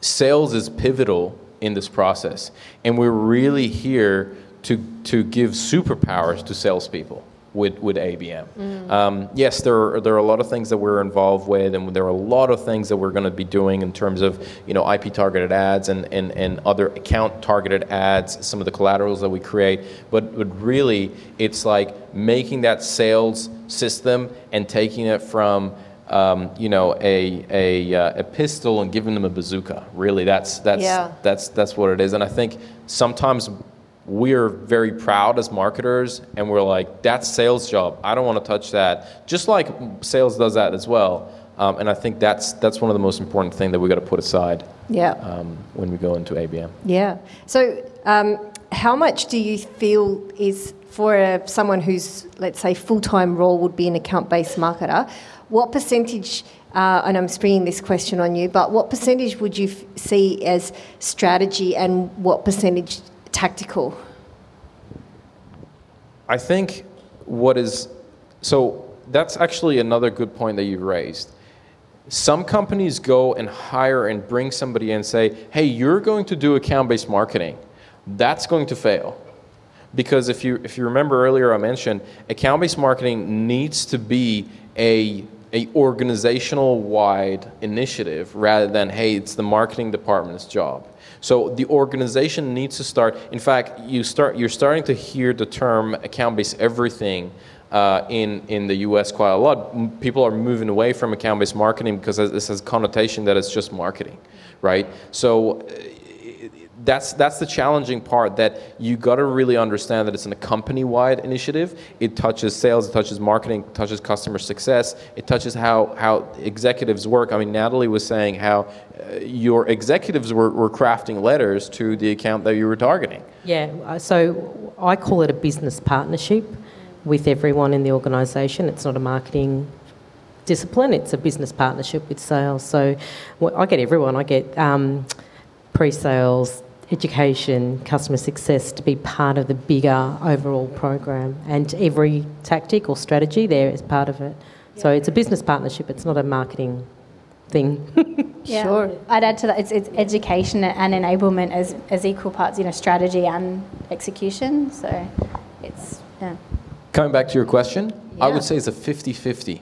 sales is pivotal in this process, and we're really here to to give superpowers to salespeople with, with ABM. Mm. Um, yes, there are, there are a lot of things that we're involved with, and there are a lot of things that we're going to be doing in terms of you know IP targeted ads and, and, and other account targeted ads, some of the collaterals that we create. But, but really, it's like making that sales system and taking it from um, you know, a, a, uh, a pistol and giving them a bazooka. Really, that's, that's, yeah. that's, that's what it is. And I think sometimes we're very proud as marketers and we're like that's sales job. I don't want to touch that. Just like sales does that as well. Um, and i think that's that's one of the most important things that we got to put aside yeah. um, when we go into abm yeah. So um, how much do you feel is for a, someone who's let's say full-time role would be an account-based marketer what percentage uh, and I'm springing this question on you, but what percentage would you f- see as strategy and what percentage tactical? I think what is so that's actually another good point that you raised. Some companies go and hire and bring somebody and say, hey, you're going to do account based marketing. That's going to fail. Because if you, if you remember earlier, I mentioned account based marketing needs to be a, a organizational wide initiative rather than, hey, it's the marketing department's job. So the organization needs to start. In fact, you start, you're starting to hear the term account based everything uh, in, in the US quite a lot. People are moving away from account based marketing because this has connotation that it's just marketing, right? So that's, that's the challenging part that you got to really understand that it's a company wide initiative. It touches sales, it touches marketing, it touches customer success, it touches how, how executives work. I mean, Natalie was saying how uh, your executives were, were crafting letters to the account that you were targeting. Yeah, uh, so I call it a business partnership with everyone in the organisation. It's not a marketing discipline, it's a business partnership with sales. So I get everyone, I get um, pre sales, education, customer success to be part of the bigger overall program. And every tactic or strategy there is part of it. So it's a business partnership, it's not a marketing thing. yeah, sure. I'd add to that it's, it's education and enablement as, as equal parts, you know, strategy and execution. So it's, yeah. Coming back to your question, yeah. I would say it's a 50 50.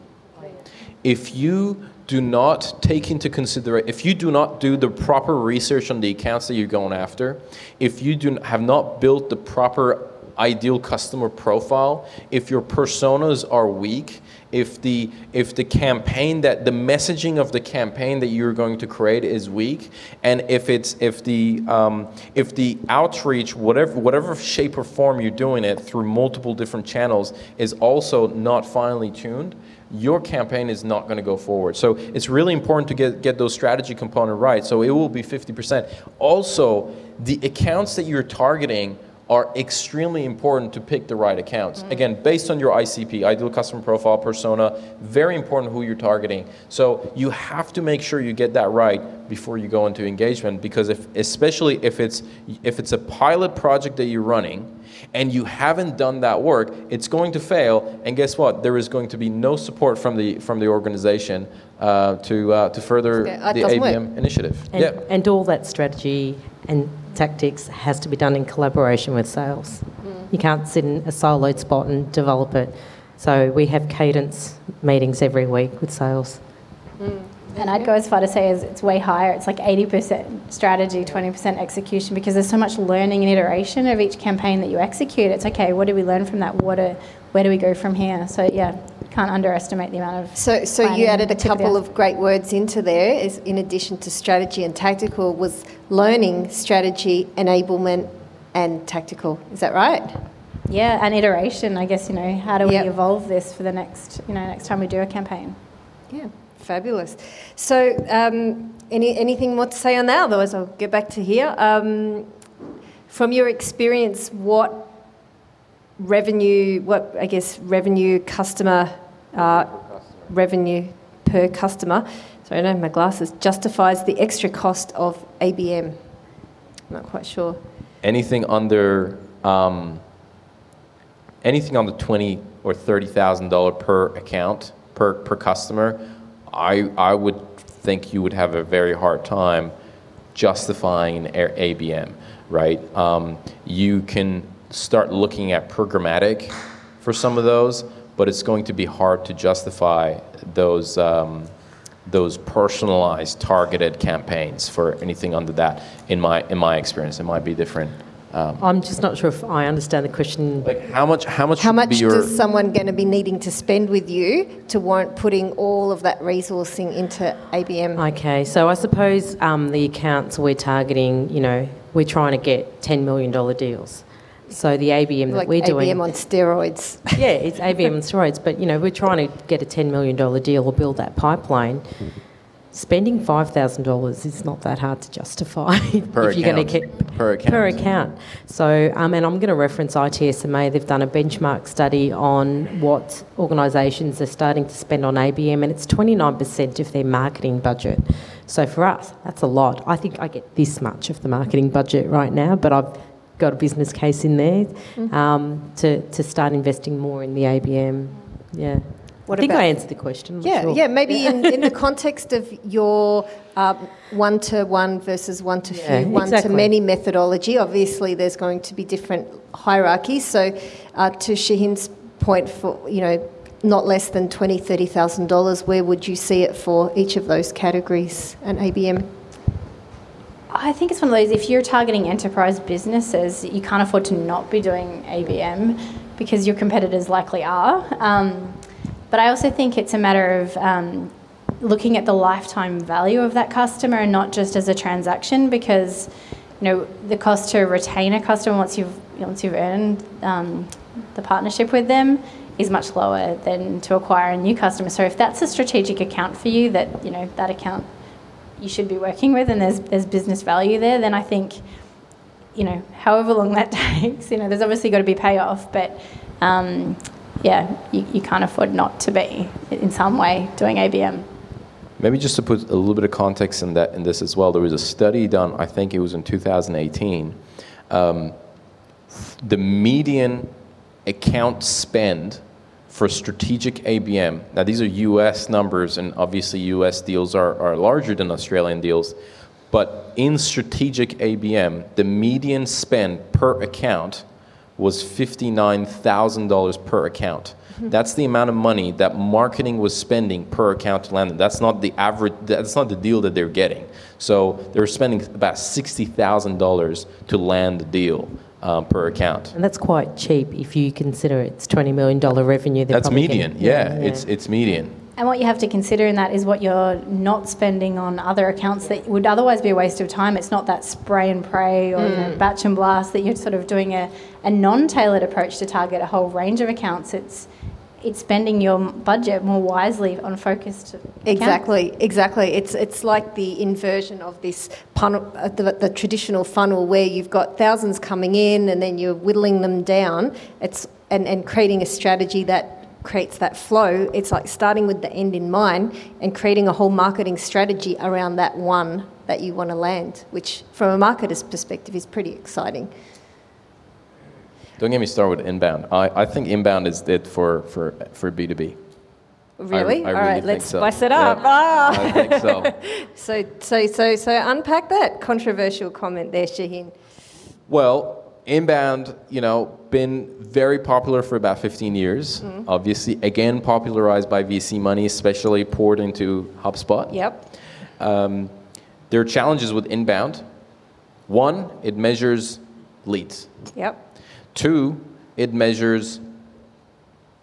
If you do not take into consideration, if you do not do the proper research on the accounts that you're going after, if you do have not built the proper ideal customer profile, if your personas are weak, if the if the campaign that the messaging of the campaign that you're going to create is weak, and if it's if the um, if the outreach whatever whatever shape or form you're doing it through multiple different channels is also not finely tuned, your campaign is not going to go forward. So it's really important to get, get those strategy component right. So it will be 50%. Also, the accounts that you're targeting are extremely important to pick the right accounts. Mm-hmm. Again, based on your ICP, ideal customer profile persona, very important who you're targeting. So you have to make sure you get that right before you go into engagement because if especially if it's if it's a pilot project that you're running and you haven't done that work, it's going to fail and guess what? There is going to be no support from the from the organization uh, to uh, to further the ABM work. initiative. And, yeah. and all that strategy and tactics has to be done in collaboration with sales. Mm. You can't sit in a siloed spot and develop it. So we have cadence meetings every week with sales. Mm. And I'd go as far to say as it's way higher. It's like 80% strategy, 20% execution because there's so much learning and iteration of each campaign that you execute. It's okay, what did we learn from that? What are, where do we go from here? So, yeah, can't underestimate the amount of. So, so you added a couple of great words into there, is in addition to strategy and tactical, was learning, strategy, enablement, and tactical. Is that right? Yeah, and iteration. I guess you know how do we yep. evolve this for the next you know next time we do a campaign. Yeah, fabulous. So, um, any anything more to say on that? Otherwise, I'll get back to here. Um, from your experience, what revenue? What I guess revenue customer uh, revenue per customer, sorry, I don't have my glasses, justifies the extra cost of ABM? I'm not quite sure. Anything under um, anything under twenty or thirty thousand dollar per account per per customer, I I would think you would have a very hard time justifying an ABM, right? Um, you can start looking at programmatic for some of those, but it's going to be hard to justify those um, those personalized, targeted campaigns for anything under that. In my in my experience, it might be different. Um, I'm just not sure if I understand the question. Like how much? How much? How much your... is someone going to be needing to spend with you to warrant putting all of that resourcing into ABM? Okay, so I suppose um, the accounts we're targeting, you know, we're trying to get ten million dollar deals. So the ABM that like we're ABM doing, ABM on steroids. yeah, it's ABM on steroids. But you know, we're trying to get a ten million dollar deal or build that pipeline. Spending five thousand dollars is not that hard to justify per if you're going to get per account. Per account. So, um, and I'm going to reference ITSMA. They've done a benchmark study on what organisations are starting to spend on ABM, and it's 29% of their marketing budget. So for us, that's a lot. I think I get this much of the marketing budget right now, but I've got a business case in there mm-hmm. um, to, to start investing more in the ABM. Yeah. What I think about- I answered the question. I'm Yeah, sure. yeah. Maybe in, in the context of your one to one versus one to few, Yeah, one to exactly. many methodology. Obviously, there's going to be different hierarchies. So, uh, to Shaheen's point, for you know, not less than twenty, thirty thousand dollars. Where would you see it for each of those categories and ABM? I think it's one of those, if you're targeting enterprise businesses, you can't afford to not be doing ABM because your competitors likely are. Um, but I also think it's a matter of um, looking at the lifetime value of that customer and not just as a transaction because you know the cost to retain a customer once you've once you've earned um, the partnership with them is much lower than to acquire a new customer. So if that's a strategic account for you, that you know that account you should be working with, and there's there's business value there, then I think, you know, however long that takes, you know, there's obviously got to be payoff, but um, yeah, you, you can't afford not to be in some way doing ABM. Maybe just to put a little bit of context in that in this as well, there was a study done. I think it was in 2018. Um, the median account spend for strategic ABM. Now these are U.S. numbers, and obviously U.S. deals are, are larger than Australian deals. But in strategic ABM, the median spend per account was $59,000 per account. That's the amount of money that marketing was spending per account to land them. That's not the average, that's not the deal that they're getting. So they're spending about $60,000 to land the deal um, per account. And that's quite cheap if you consider it's $20 million revenue. That's median, getting. yeah, It's, it's median. And what you have to consider in that is what you're not spending on other accounts that would otherwise be a waste of time. It's not that spray and pray or you know, batch and blast that you're sort of doing a, a non-tailored approach to target a whole range of accounts. It's it's spending your budget more wisely on focused accounts. Exactly, exactly. It's it's like the inversion of this funnel, uh, the, the traditional funnel where you've got thousands coming in and then you're whittling them down. It's and, and creating a strategy that creates that flow. It's like starting with the end in mind and creating a whole marketing strategy around that one that you want to land, which from a marketer's perspective is pretty exciting. Don't get me started with inbound. I, I think inbound is it for, for, for B2B. Really? I All really right, think let's so. spice it Yeah. up. Ah. I think so. So, so, so, so unpack that controversial comment there, Shaheen. Well, inbound, you know, been very popular for about 15 years. Mm-hmm. Obviously, again, popularized by VC money, especially poured into HubSpot. Yep. Um, there are challenges with inbound. One, it measures leads. Yep. Two, it measures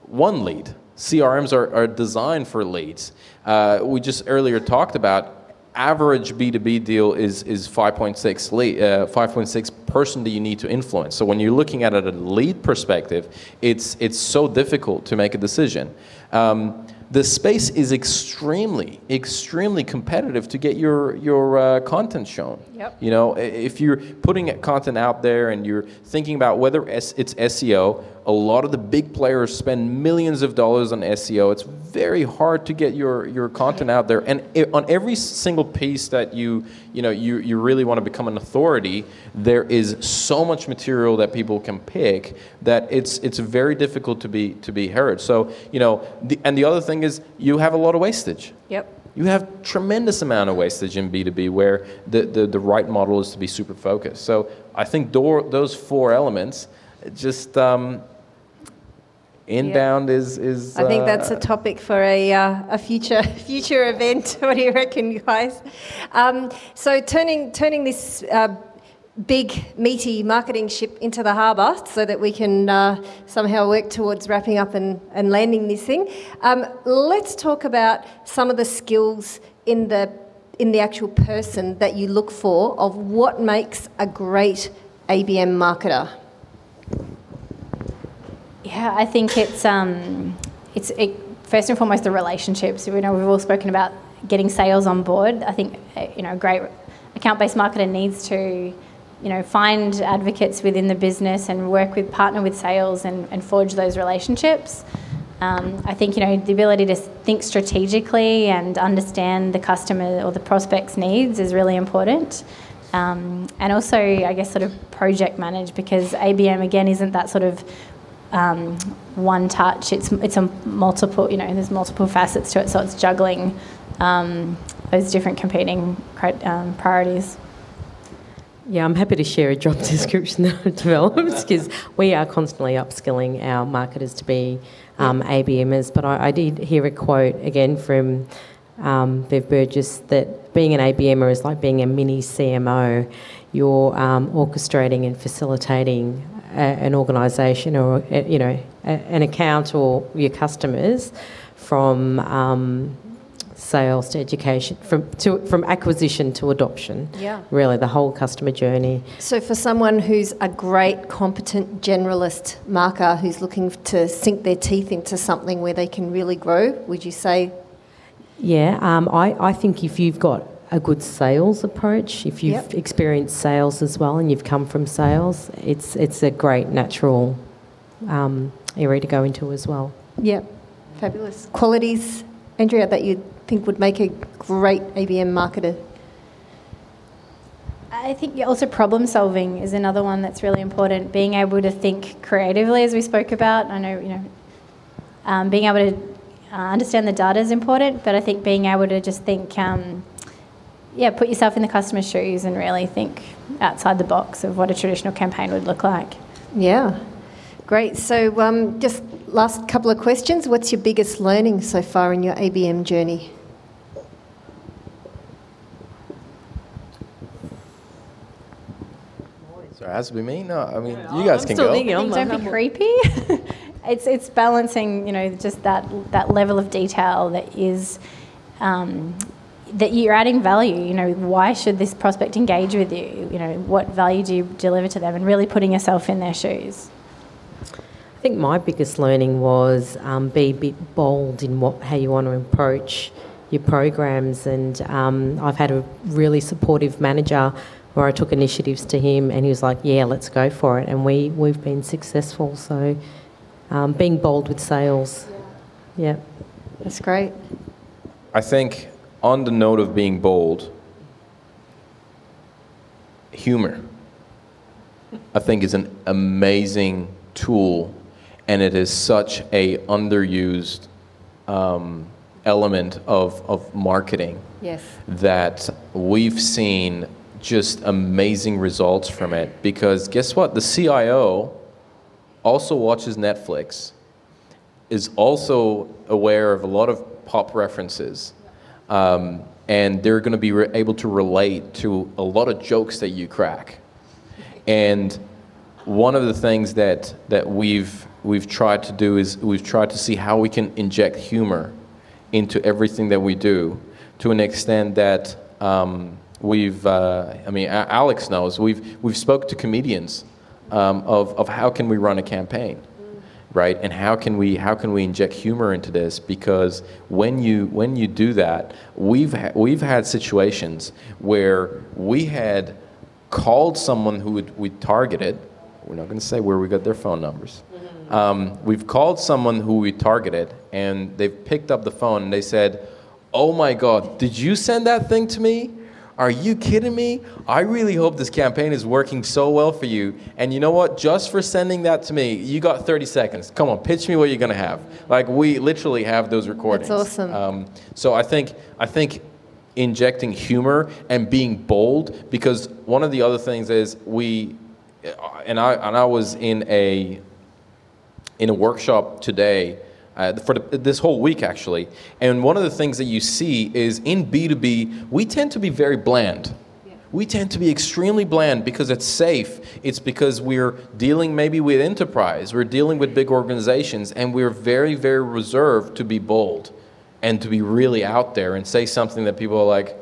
one lead. CRMs are, are designed for leads. Uh, we just earlier talked about average B2B deal is, is 5.6 lead, uh, 5.6 person that you need to influence. So when you're looking at it at a lead perspective, it's, it's so difficult to make a decision. Um, the space is extremely, extremely competitive to get your, your uh, content shown. Yep. You know, if you're putting content out there and you're thinking about whether it's SEO, a lot of the big players spend millions of dollars on SEO. It's very hard to get your, your content out there. And i on every single piece that you, you know, you, you really want to become an authority, there is so much material that people can pick that it's, it's very difficult to be, to be heard. So, you know, the, and the other thing is you have a lot of wastage. Yep. You have tremendous amount of wastage in B2B where the, the, the right model is to be super focused. So I think door, those four elements, just um, inbound is, is. I think that's uh, a topic for a, uh, a future future event. what do you reckon, guys? Um, so turning turning this uh, big meaty marketing ship into the harbour, so that we can uh, somehow work towards wrapping up and, and landing this thing. Um, let's talk about some of the skills in the in the actual person that you look for of what makes a great ABM marketer. Yeah, I think it's um, it's it, first and foremost the relationships. You know, we've all spoken about getting sales on board. I think uh, you know, a great account-based marketer needs to, you know, find advocates within the business and work with partner with sales and, and forge those relationships. Um, I think you know the ability to think strategically and understand the customer or the prospect's needs is really important. Um, and also, I guess, sort of project manage because ABM again isn't that sort of um, one touch. It's it's a multiple. You know, there's multiple facets to it, so it's juggling um, those different competing um, priorities. Yeah, I'm happy to share a job description that I've developed because we are constantly upskilling our marketers to be um, ABMers. But I, I, did hear a quote again from um, Bev Burgess that being an ABMer is like being a mini CMO. You're um, orchestrating and facilitating a, an organisation or a, you know a, an account or your customers from um, sales to education, from, to, from acquisition to adoption. Yeah. Really, the whole customer journey. So, for someone who's a great, competent generalist marker who's looking to sink their teeth into something where they can really grow, would you say? Yeah, um, I, I think if you've got a good sales approach, if you've yep. experienced sales as well and you've come from sales, it's, it's a great natural um, area to go into as well. Yep, fabulous. Qualities, Andrea, that you think would make a great ABM marketer? I think also problem solving is another one that's really important. Being able to think creatively, as we spoke about. I know, you know, um, being able to uh, understand the data is important, but I think being able to just think, um, yeah, put yourself in the customer's shoes and really think outside the box of what a traditional campaign would look like. Yeah, great. So, um, just last couple of questions. What's your biggest learning so far in your ABM journey? Sorry, has to be me? No, I mean, you guys I'm can still go. thinking, don't be creepy. it's it's balancing, you know, just that that level of detail that is um, that you're adding value. You know, why should this prospect engage with you? You know, what value do you deliver to them, and really putting yourself in their shoes. I think my biggest learning was um, be a bit bold in what how you want to approach your programs, and um, I've had a really supportive manager where I took initiatives to him, and he was like, "Yeah, let's go for it," and we we've been successful. So, um, being bold with sales, yeah, that's great. I think on the note of being bold, humor, I think, is an amazing tool, and it is such a underused um, element of of marketing. Yes. That we've seen just amazing results from it because guess what? The CIO also watches Netflix, is also aware of a lot of pop references, um, and they're going to be re- able to relate to a lot of jokes that you crack. And one of the things that, that we've, we've tried to do is we've tried to see how we can inject humor into everything that we do to an extent that um, We've, uh, I mean, Alex knows. We've we've spoke to comedians um, of of how can we run a campaign, right? And how can we how can we inject humor into this? Because when you when you do that, we've ha- we've had situations where we had called someone who we targeted. We're not going to say where we got their phone numbers. Um, we've called someone who we targeted, and they've picked up the phone and they said, "Oh my God, did you send that thing to me?" Are you kidding me? I really hope this campaign is working so well for you. And you know what? Just for sending that to me, you got 30 seconds. Come on, pitch me what you're going to have. Like we literally have those recordings. That's awesome. Um, so I think I think injecting humor and being bold because one of the other things is we and I and I was in a in a workshop today uh, for the, this whole week, actually. And one of the things that you see is in B2B, we tend to be very bland. We tend to be extremely bland because it's safe. It's because we're dealing maybe with enterprise, we're dealing with big organizations, and we're very, very reserved to be bold and to be really out there and say something that people are like,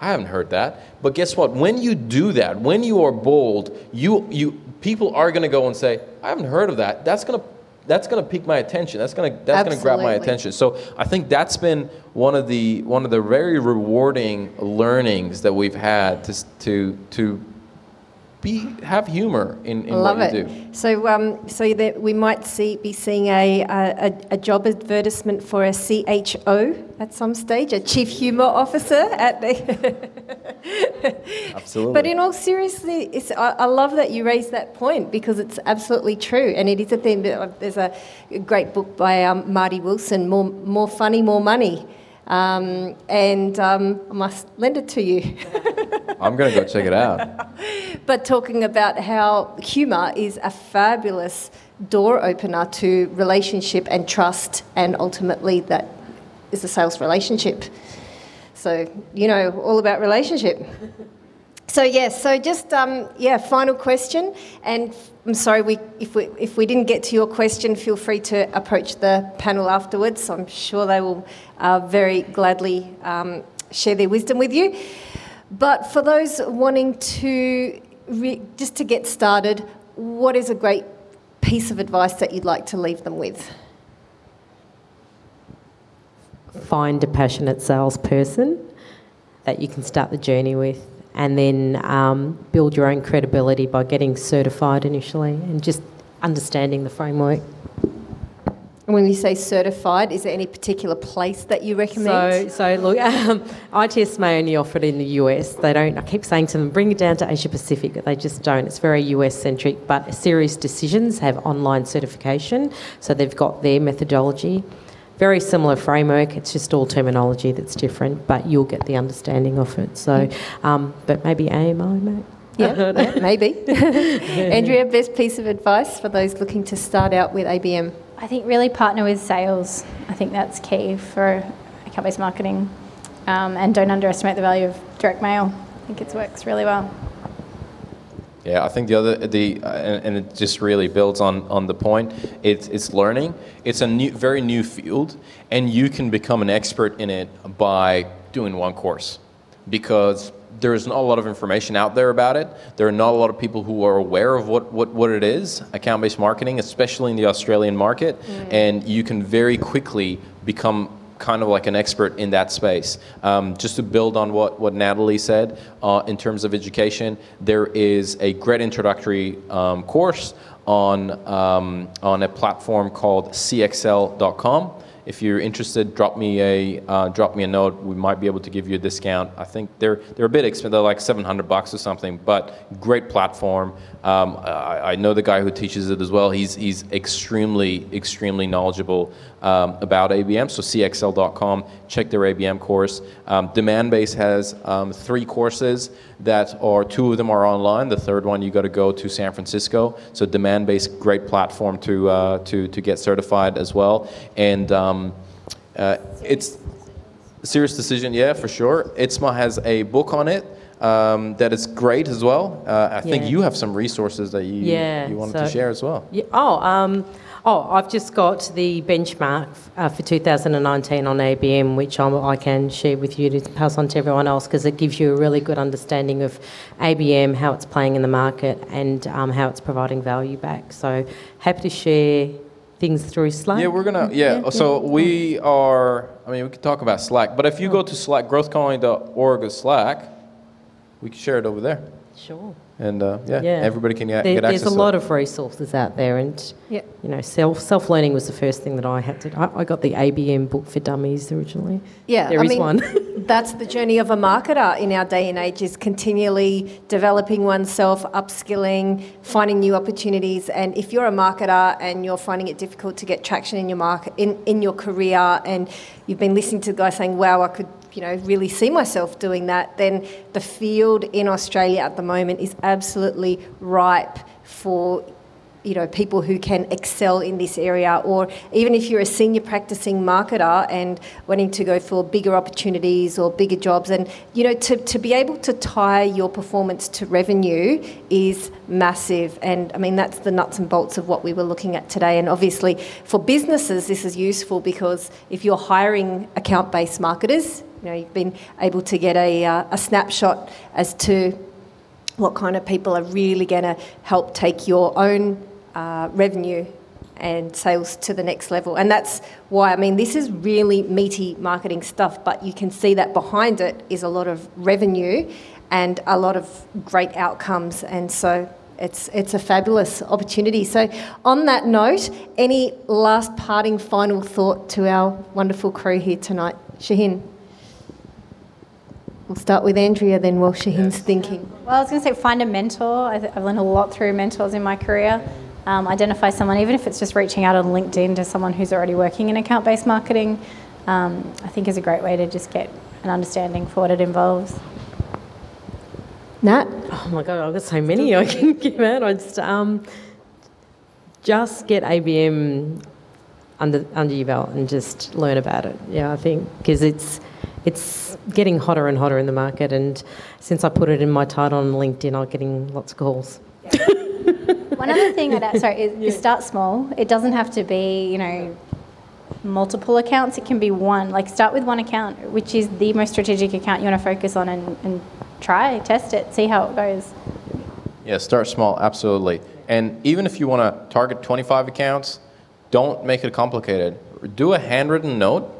I haven't heard that. But guess what? When you do that, when you are bold, you, you, people are going to go and say, I haven't heard of that. That's going to that's going to pique my attention. That's going to that's going to grab my attention. So I think that's been one of the one of the very rewarding learnings that we've had to to to be have humor in, in Love what you it. do. So, um, so that we might see be seeing a, a a job advertisement for a CHO at some stage, a Chief Humour Officer at the. Absolutely. But in all seriousness, it's, I, I love that you raised that point because it's absolutely true, and it is a thing. that- There's a great book by um, Marty Wilson, "More More Funny, More Money," um, and um, I must lend it to you. I'm going to go check it out. but talking about how humour is a fabulous door opener to relationship and trust, and ultimately that is a sales relationship. So, you know, all about relationship. So yes, so just um, yeah, final question, and I'm sorry we if we if we didn't get to your question, feel free to approach the panel afterwards. I'm sure they will uh, very gladly um, share their wisdom with you. But for those wanting to re- just to get started, what is a great piece of advice that you'd like to leave them with? Find a passionate salesperson that you can start the journey with, and then um, build your own credibility by getting certified initially and just understanding the framework. And when you say certified, is there any particular place that you recommend? so so look, um, ITSMA only offer it in the US. They don't. I keep saying to them, bring it down to Asia Pacific, but they just don't. It's very US centric. But SiriusDecisions have online certification, so they've got their methodology. Very similar framework. It's just all terminology that's different, but you'll get the understanding of it. So, um, but maybe AMI, mate. yeah, yeah, maybe. Andrea, best piece of advice for those looking to start out with ABM? I think really partner with sales. I think that's key for account based marketing. Um, and don't underestimate the value of direct mail. I think it works really well. Yeah, I think the other the uh, and, it just really builds on on the point. It's it's learning. It's a new, very new field, and you can become an expert in it by doing one course, because there's not a lot of information out there about it. There are not a lot of people who are aware of what what, what it is, account-based marketing, especially in the Australian market, and you can very quickly become kind of like an expert in that space. Um, just to build on what, what Natalie said uh, in terms of education, there is a great introductory um, course on, um, on a platform called cxl.com. If you're interested, drop me a uh, drop me a note. We might be able to give you a discount. I think they're they're a bit expensive. They're like 700 bucks or something, but great platform. Um, I, I know the guy who teaches it as well. He's he's extremely extremely knowledgeable um, about ABM. So cxl.com. Check their ABM course. Um, Demandbase has um, three courses that are two of them are online. The third one you got to go to San Francisco. So Demandbase, great platform to uh, to to get certified as well. And um, uh, it's SiriusDecision, yeah, for sure. ITSMA has a book on it. Um, that is great as well. Uh, I think you have some resources that you Yeah, you wanted to share as well. Yeah. Oh, um, oh, I've just got the benchmark uh, for 2019 on ABM, which I'm, I can share with you to pass on to everyone else because it gives you a really good understanding of ABM, how it's playing in the market, and um, how it's providing value back. So happy to share things through Slack. Yeah, we're gonna. Yeah, so we are. I mean, we could talk about Slack, but if you go to Slack, growthcolony.org or Slack, we can share it over there, Sure. And uh, yeah, Yeah. everybody can get, There, get access. there's a to lot it. of resources out there, and Yeah. you know, self self learning was the first thing that I had to. I, I got the ABM book for dummies originally. Yeah, there I is mean, one. that's the journey of a marketer in our day and age is continually developing oneself, upskilling, finding new opportunities. And if you're a marketer and you're finding it difficult to get traction in your market in, in your career and you've been listening to the guy saying, Wow, I could you know, really see myself doing that, then the field in Australia at the moment is absolutely ripe for you know people who can excel in this area. Or even if you're a senior practicing marketer and wanting to go for bigger opportunities or bigger jobs and you know to, to be able to tie your performance to revenue is massive. And i mean that's the nuts and bolts of what we were looking at today. And obviously for businesses this is useful because if you're hiring account based marketers you know you've been able to get a, uh, a snapshot as to what kind of people are really going to help take your own uh, revenue and sales to the next level. And that's why, I mean, this is really meaty marketing stuff, but you can see that behind it is a lot of revenue and a lot of great outcomes. And so it's, it's a fabulous opportunity. So, on that note, any last parting final thought to our wonderful crew here tonight? Shaheen. We'll start with Andrea then while Shaheen's yes. thinking. Well, I was going to say find a mentor. I've learned a lot through mentors in my career. Um, identify someone, even if it's just reaching out on LinkedIn to someone who's already working in account based marketing, um, I think is a great way to just get an understanding for what it involves. Nat? Oh my God, I've got so many I can give out. I just, um, just get ABM under, under your belt and just learn about it. Yeah, I think, because it's, it's getting hotter and hotter in the market. And since I put it in my title on LinkedIn, I'm getting lots of calls. One other thing I'd add, sorry, is, yeah. is start small. It doesn't have to be, you know, multiple accounts. It can be one. Like start with one account, which is the most strategic account you want to focus on, and, and try, test it, see how it goes. Yeah, start small, absolutely. And even if you want to target 25 accounts, don't make it complicated. Do a handwritten note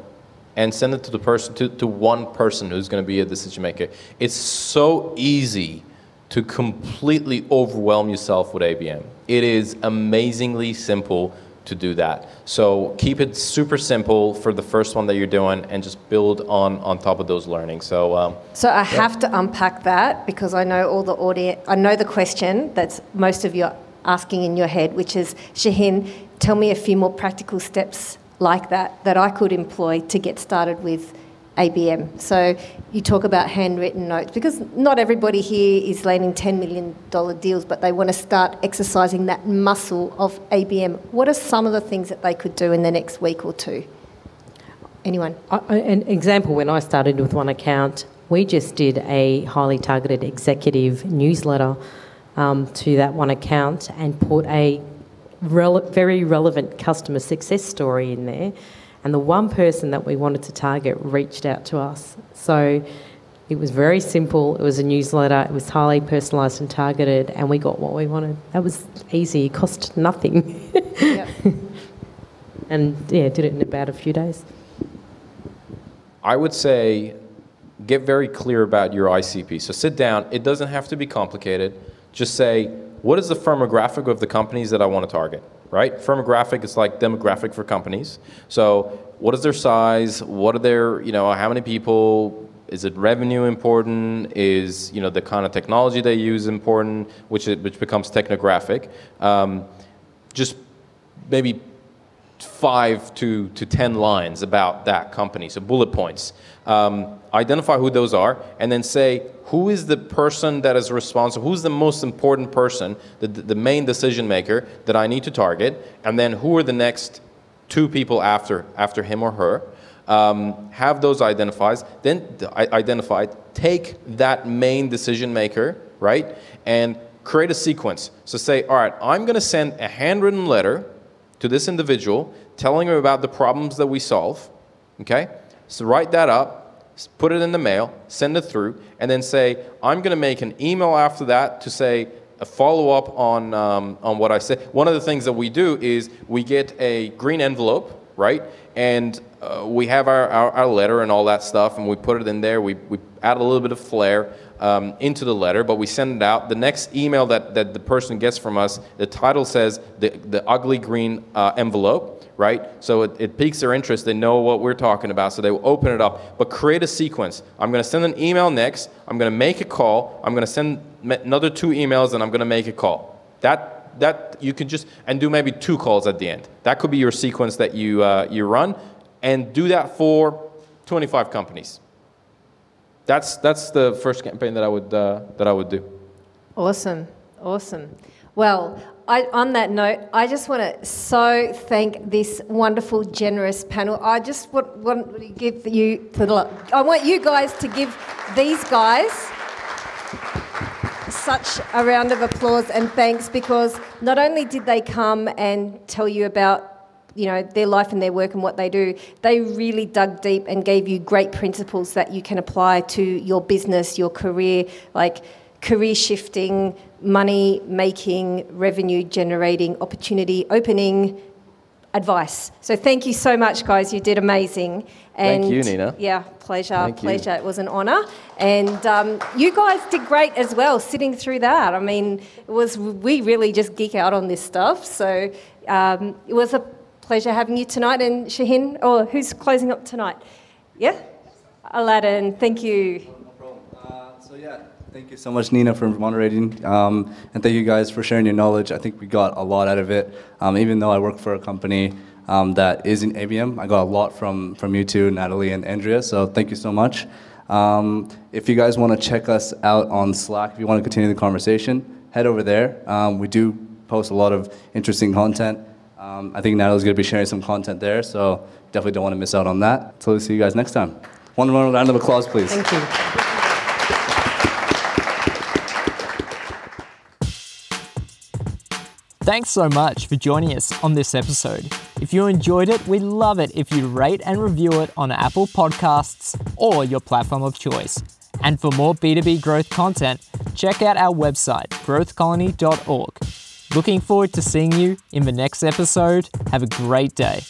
and send it to the person to, to one person who's going to be a decision maker. It's so easy to completely overwhelm yourself with ABM. It is amazingly simple to do that. So keep it super simple for the first one that you're doing, and just build on on top of those learnings. So. Um, so I have to unpack that because I know all the audience. I know the question that's most of you are asking in your head, which is Shaheen, tell me a few more practical steps like that that I could employ to get started with ABM. So you talk about handwritten notes because not everybody here is landing $10 million deals, but they want to start exercising that muscle of ABM. What are some of the things that they could do in the next week or two? Anyone? An example when I started with one account, we just did a highly targeted executive newsletter um, to that one account and put a rele- very relevant customer success story in there and the one person that we wanted to target reached out to us. So it was very simple. It was a newsletter. It was highly personalised and targeted, and we got what we wanted. That was easy. It cost nothing. and yeah, did it in about a few days. I would say get very clear about your ICP. So sit down. It doesn't have to be complicated. Just say, what is the firmographic of the companies that I want to target? right? Firmographic is like demographic for companies. So what is their size? What are their, you know, how many people? Is it revenue important? Is, you know, the kind of technology they use important, which, it, which becomes technographic? Um, just maybe five to, to 10 lines about that company, so bullet points. Um, identify who those are, and then say who is the person that is responsible, who's the most important person, the, the main decision maker that I need to target, and then who are the next two people after, after him or her. Um, have those identified, then identified, take that main decision maker, right, and create a sequence. So say, all right, I'm going to send a handwritten letter to this individual telling him about the problems that we solve, okay? So write that up, put it in the mail, send it through, and then say, I'm going to make an email after that to say a follow up on, um, on what I said. One of the things that we do is we get a green envelope, right? And uh, we have our, our, our, letter and all that stuff, and we put it in there. We, we add a little bit of flair um, into the letter, but we send it out. The next email that, that the person gets from us, the title says the, the ugly green uh, envelope right? So it, it, piques their interest. They know what we're talking about, so they will open it up. But create a sequence. I'm going to send an email next. I'm going to make a call. I'm going to send another two emails, and I'm going to make a call. That that you can just and do maybe two calls at the end. That could be your sequence that you uh, you run, and do that for 25 companies. That's that's the first campaign that I would uh, that I would do. Awesome, awesome. Well, I, on that note, I just want to so thank this wonderful, generous panel. I just want, want to give you, the I want you guys to give these guys such a round of applause and thanks because not only did they come and tell you about you know their life and their work and what they do they really dug deep and gave you great principles that you can apply to your business your career like career shifting, money making, revenue generating, opportunity opening, advice. So thank you so much, guys. You did amazing. And Thank you, Nina. Yeah, pleasure, Thank you. pleasure. It was an honour. And um, you guys did great as well, sitting through that. I mean, it was we really just geek out on this stuff. So um, it was a pleasure having you tonight. And Shaheen, or who's closing up tonight? Yeah, Aladdin. Thank you. Uh, so yeah, thank you so much, Nina, for moderating, um, and thank you guys for sharing your knowledge. I think we got a lot out of it. Um, even though I work for a company um, that is in ABM, I got a lot from from you two, Natalie and Andrea. So thank you so much. Um, if you guys want to check us out on Slack, if you want to continue the conversation, head over there. Um, we do post a lot of interesting content. Um, I think Natalie's going to be sharing some content there, so definitely don't want to miss out on that. So we'll see you guys next time. One more round of applause, please. Thank you. Thanks so much for joining us on this episode. If you enjoyed it, we'd love it if you rate and review it on Apple Podcasts or your platform of choice. And for more B2B growth content, check out our website, growthcolony.org. Looking forward to seeing you in the next episode. Have a great day.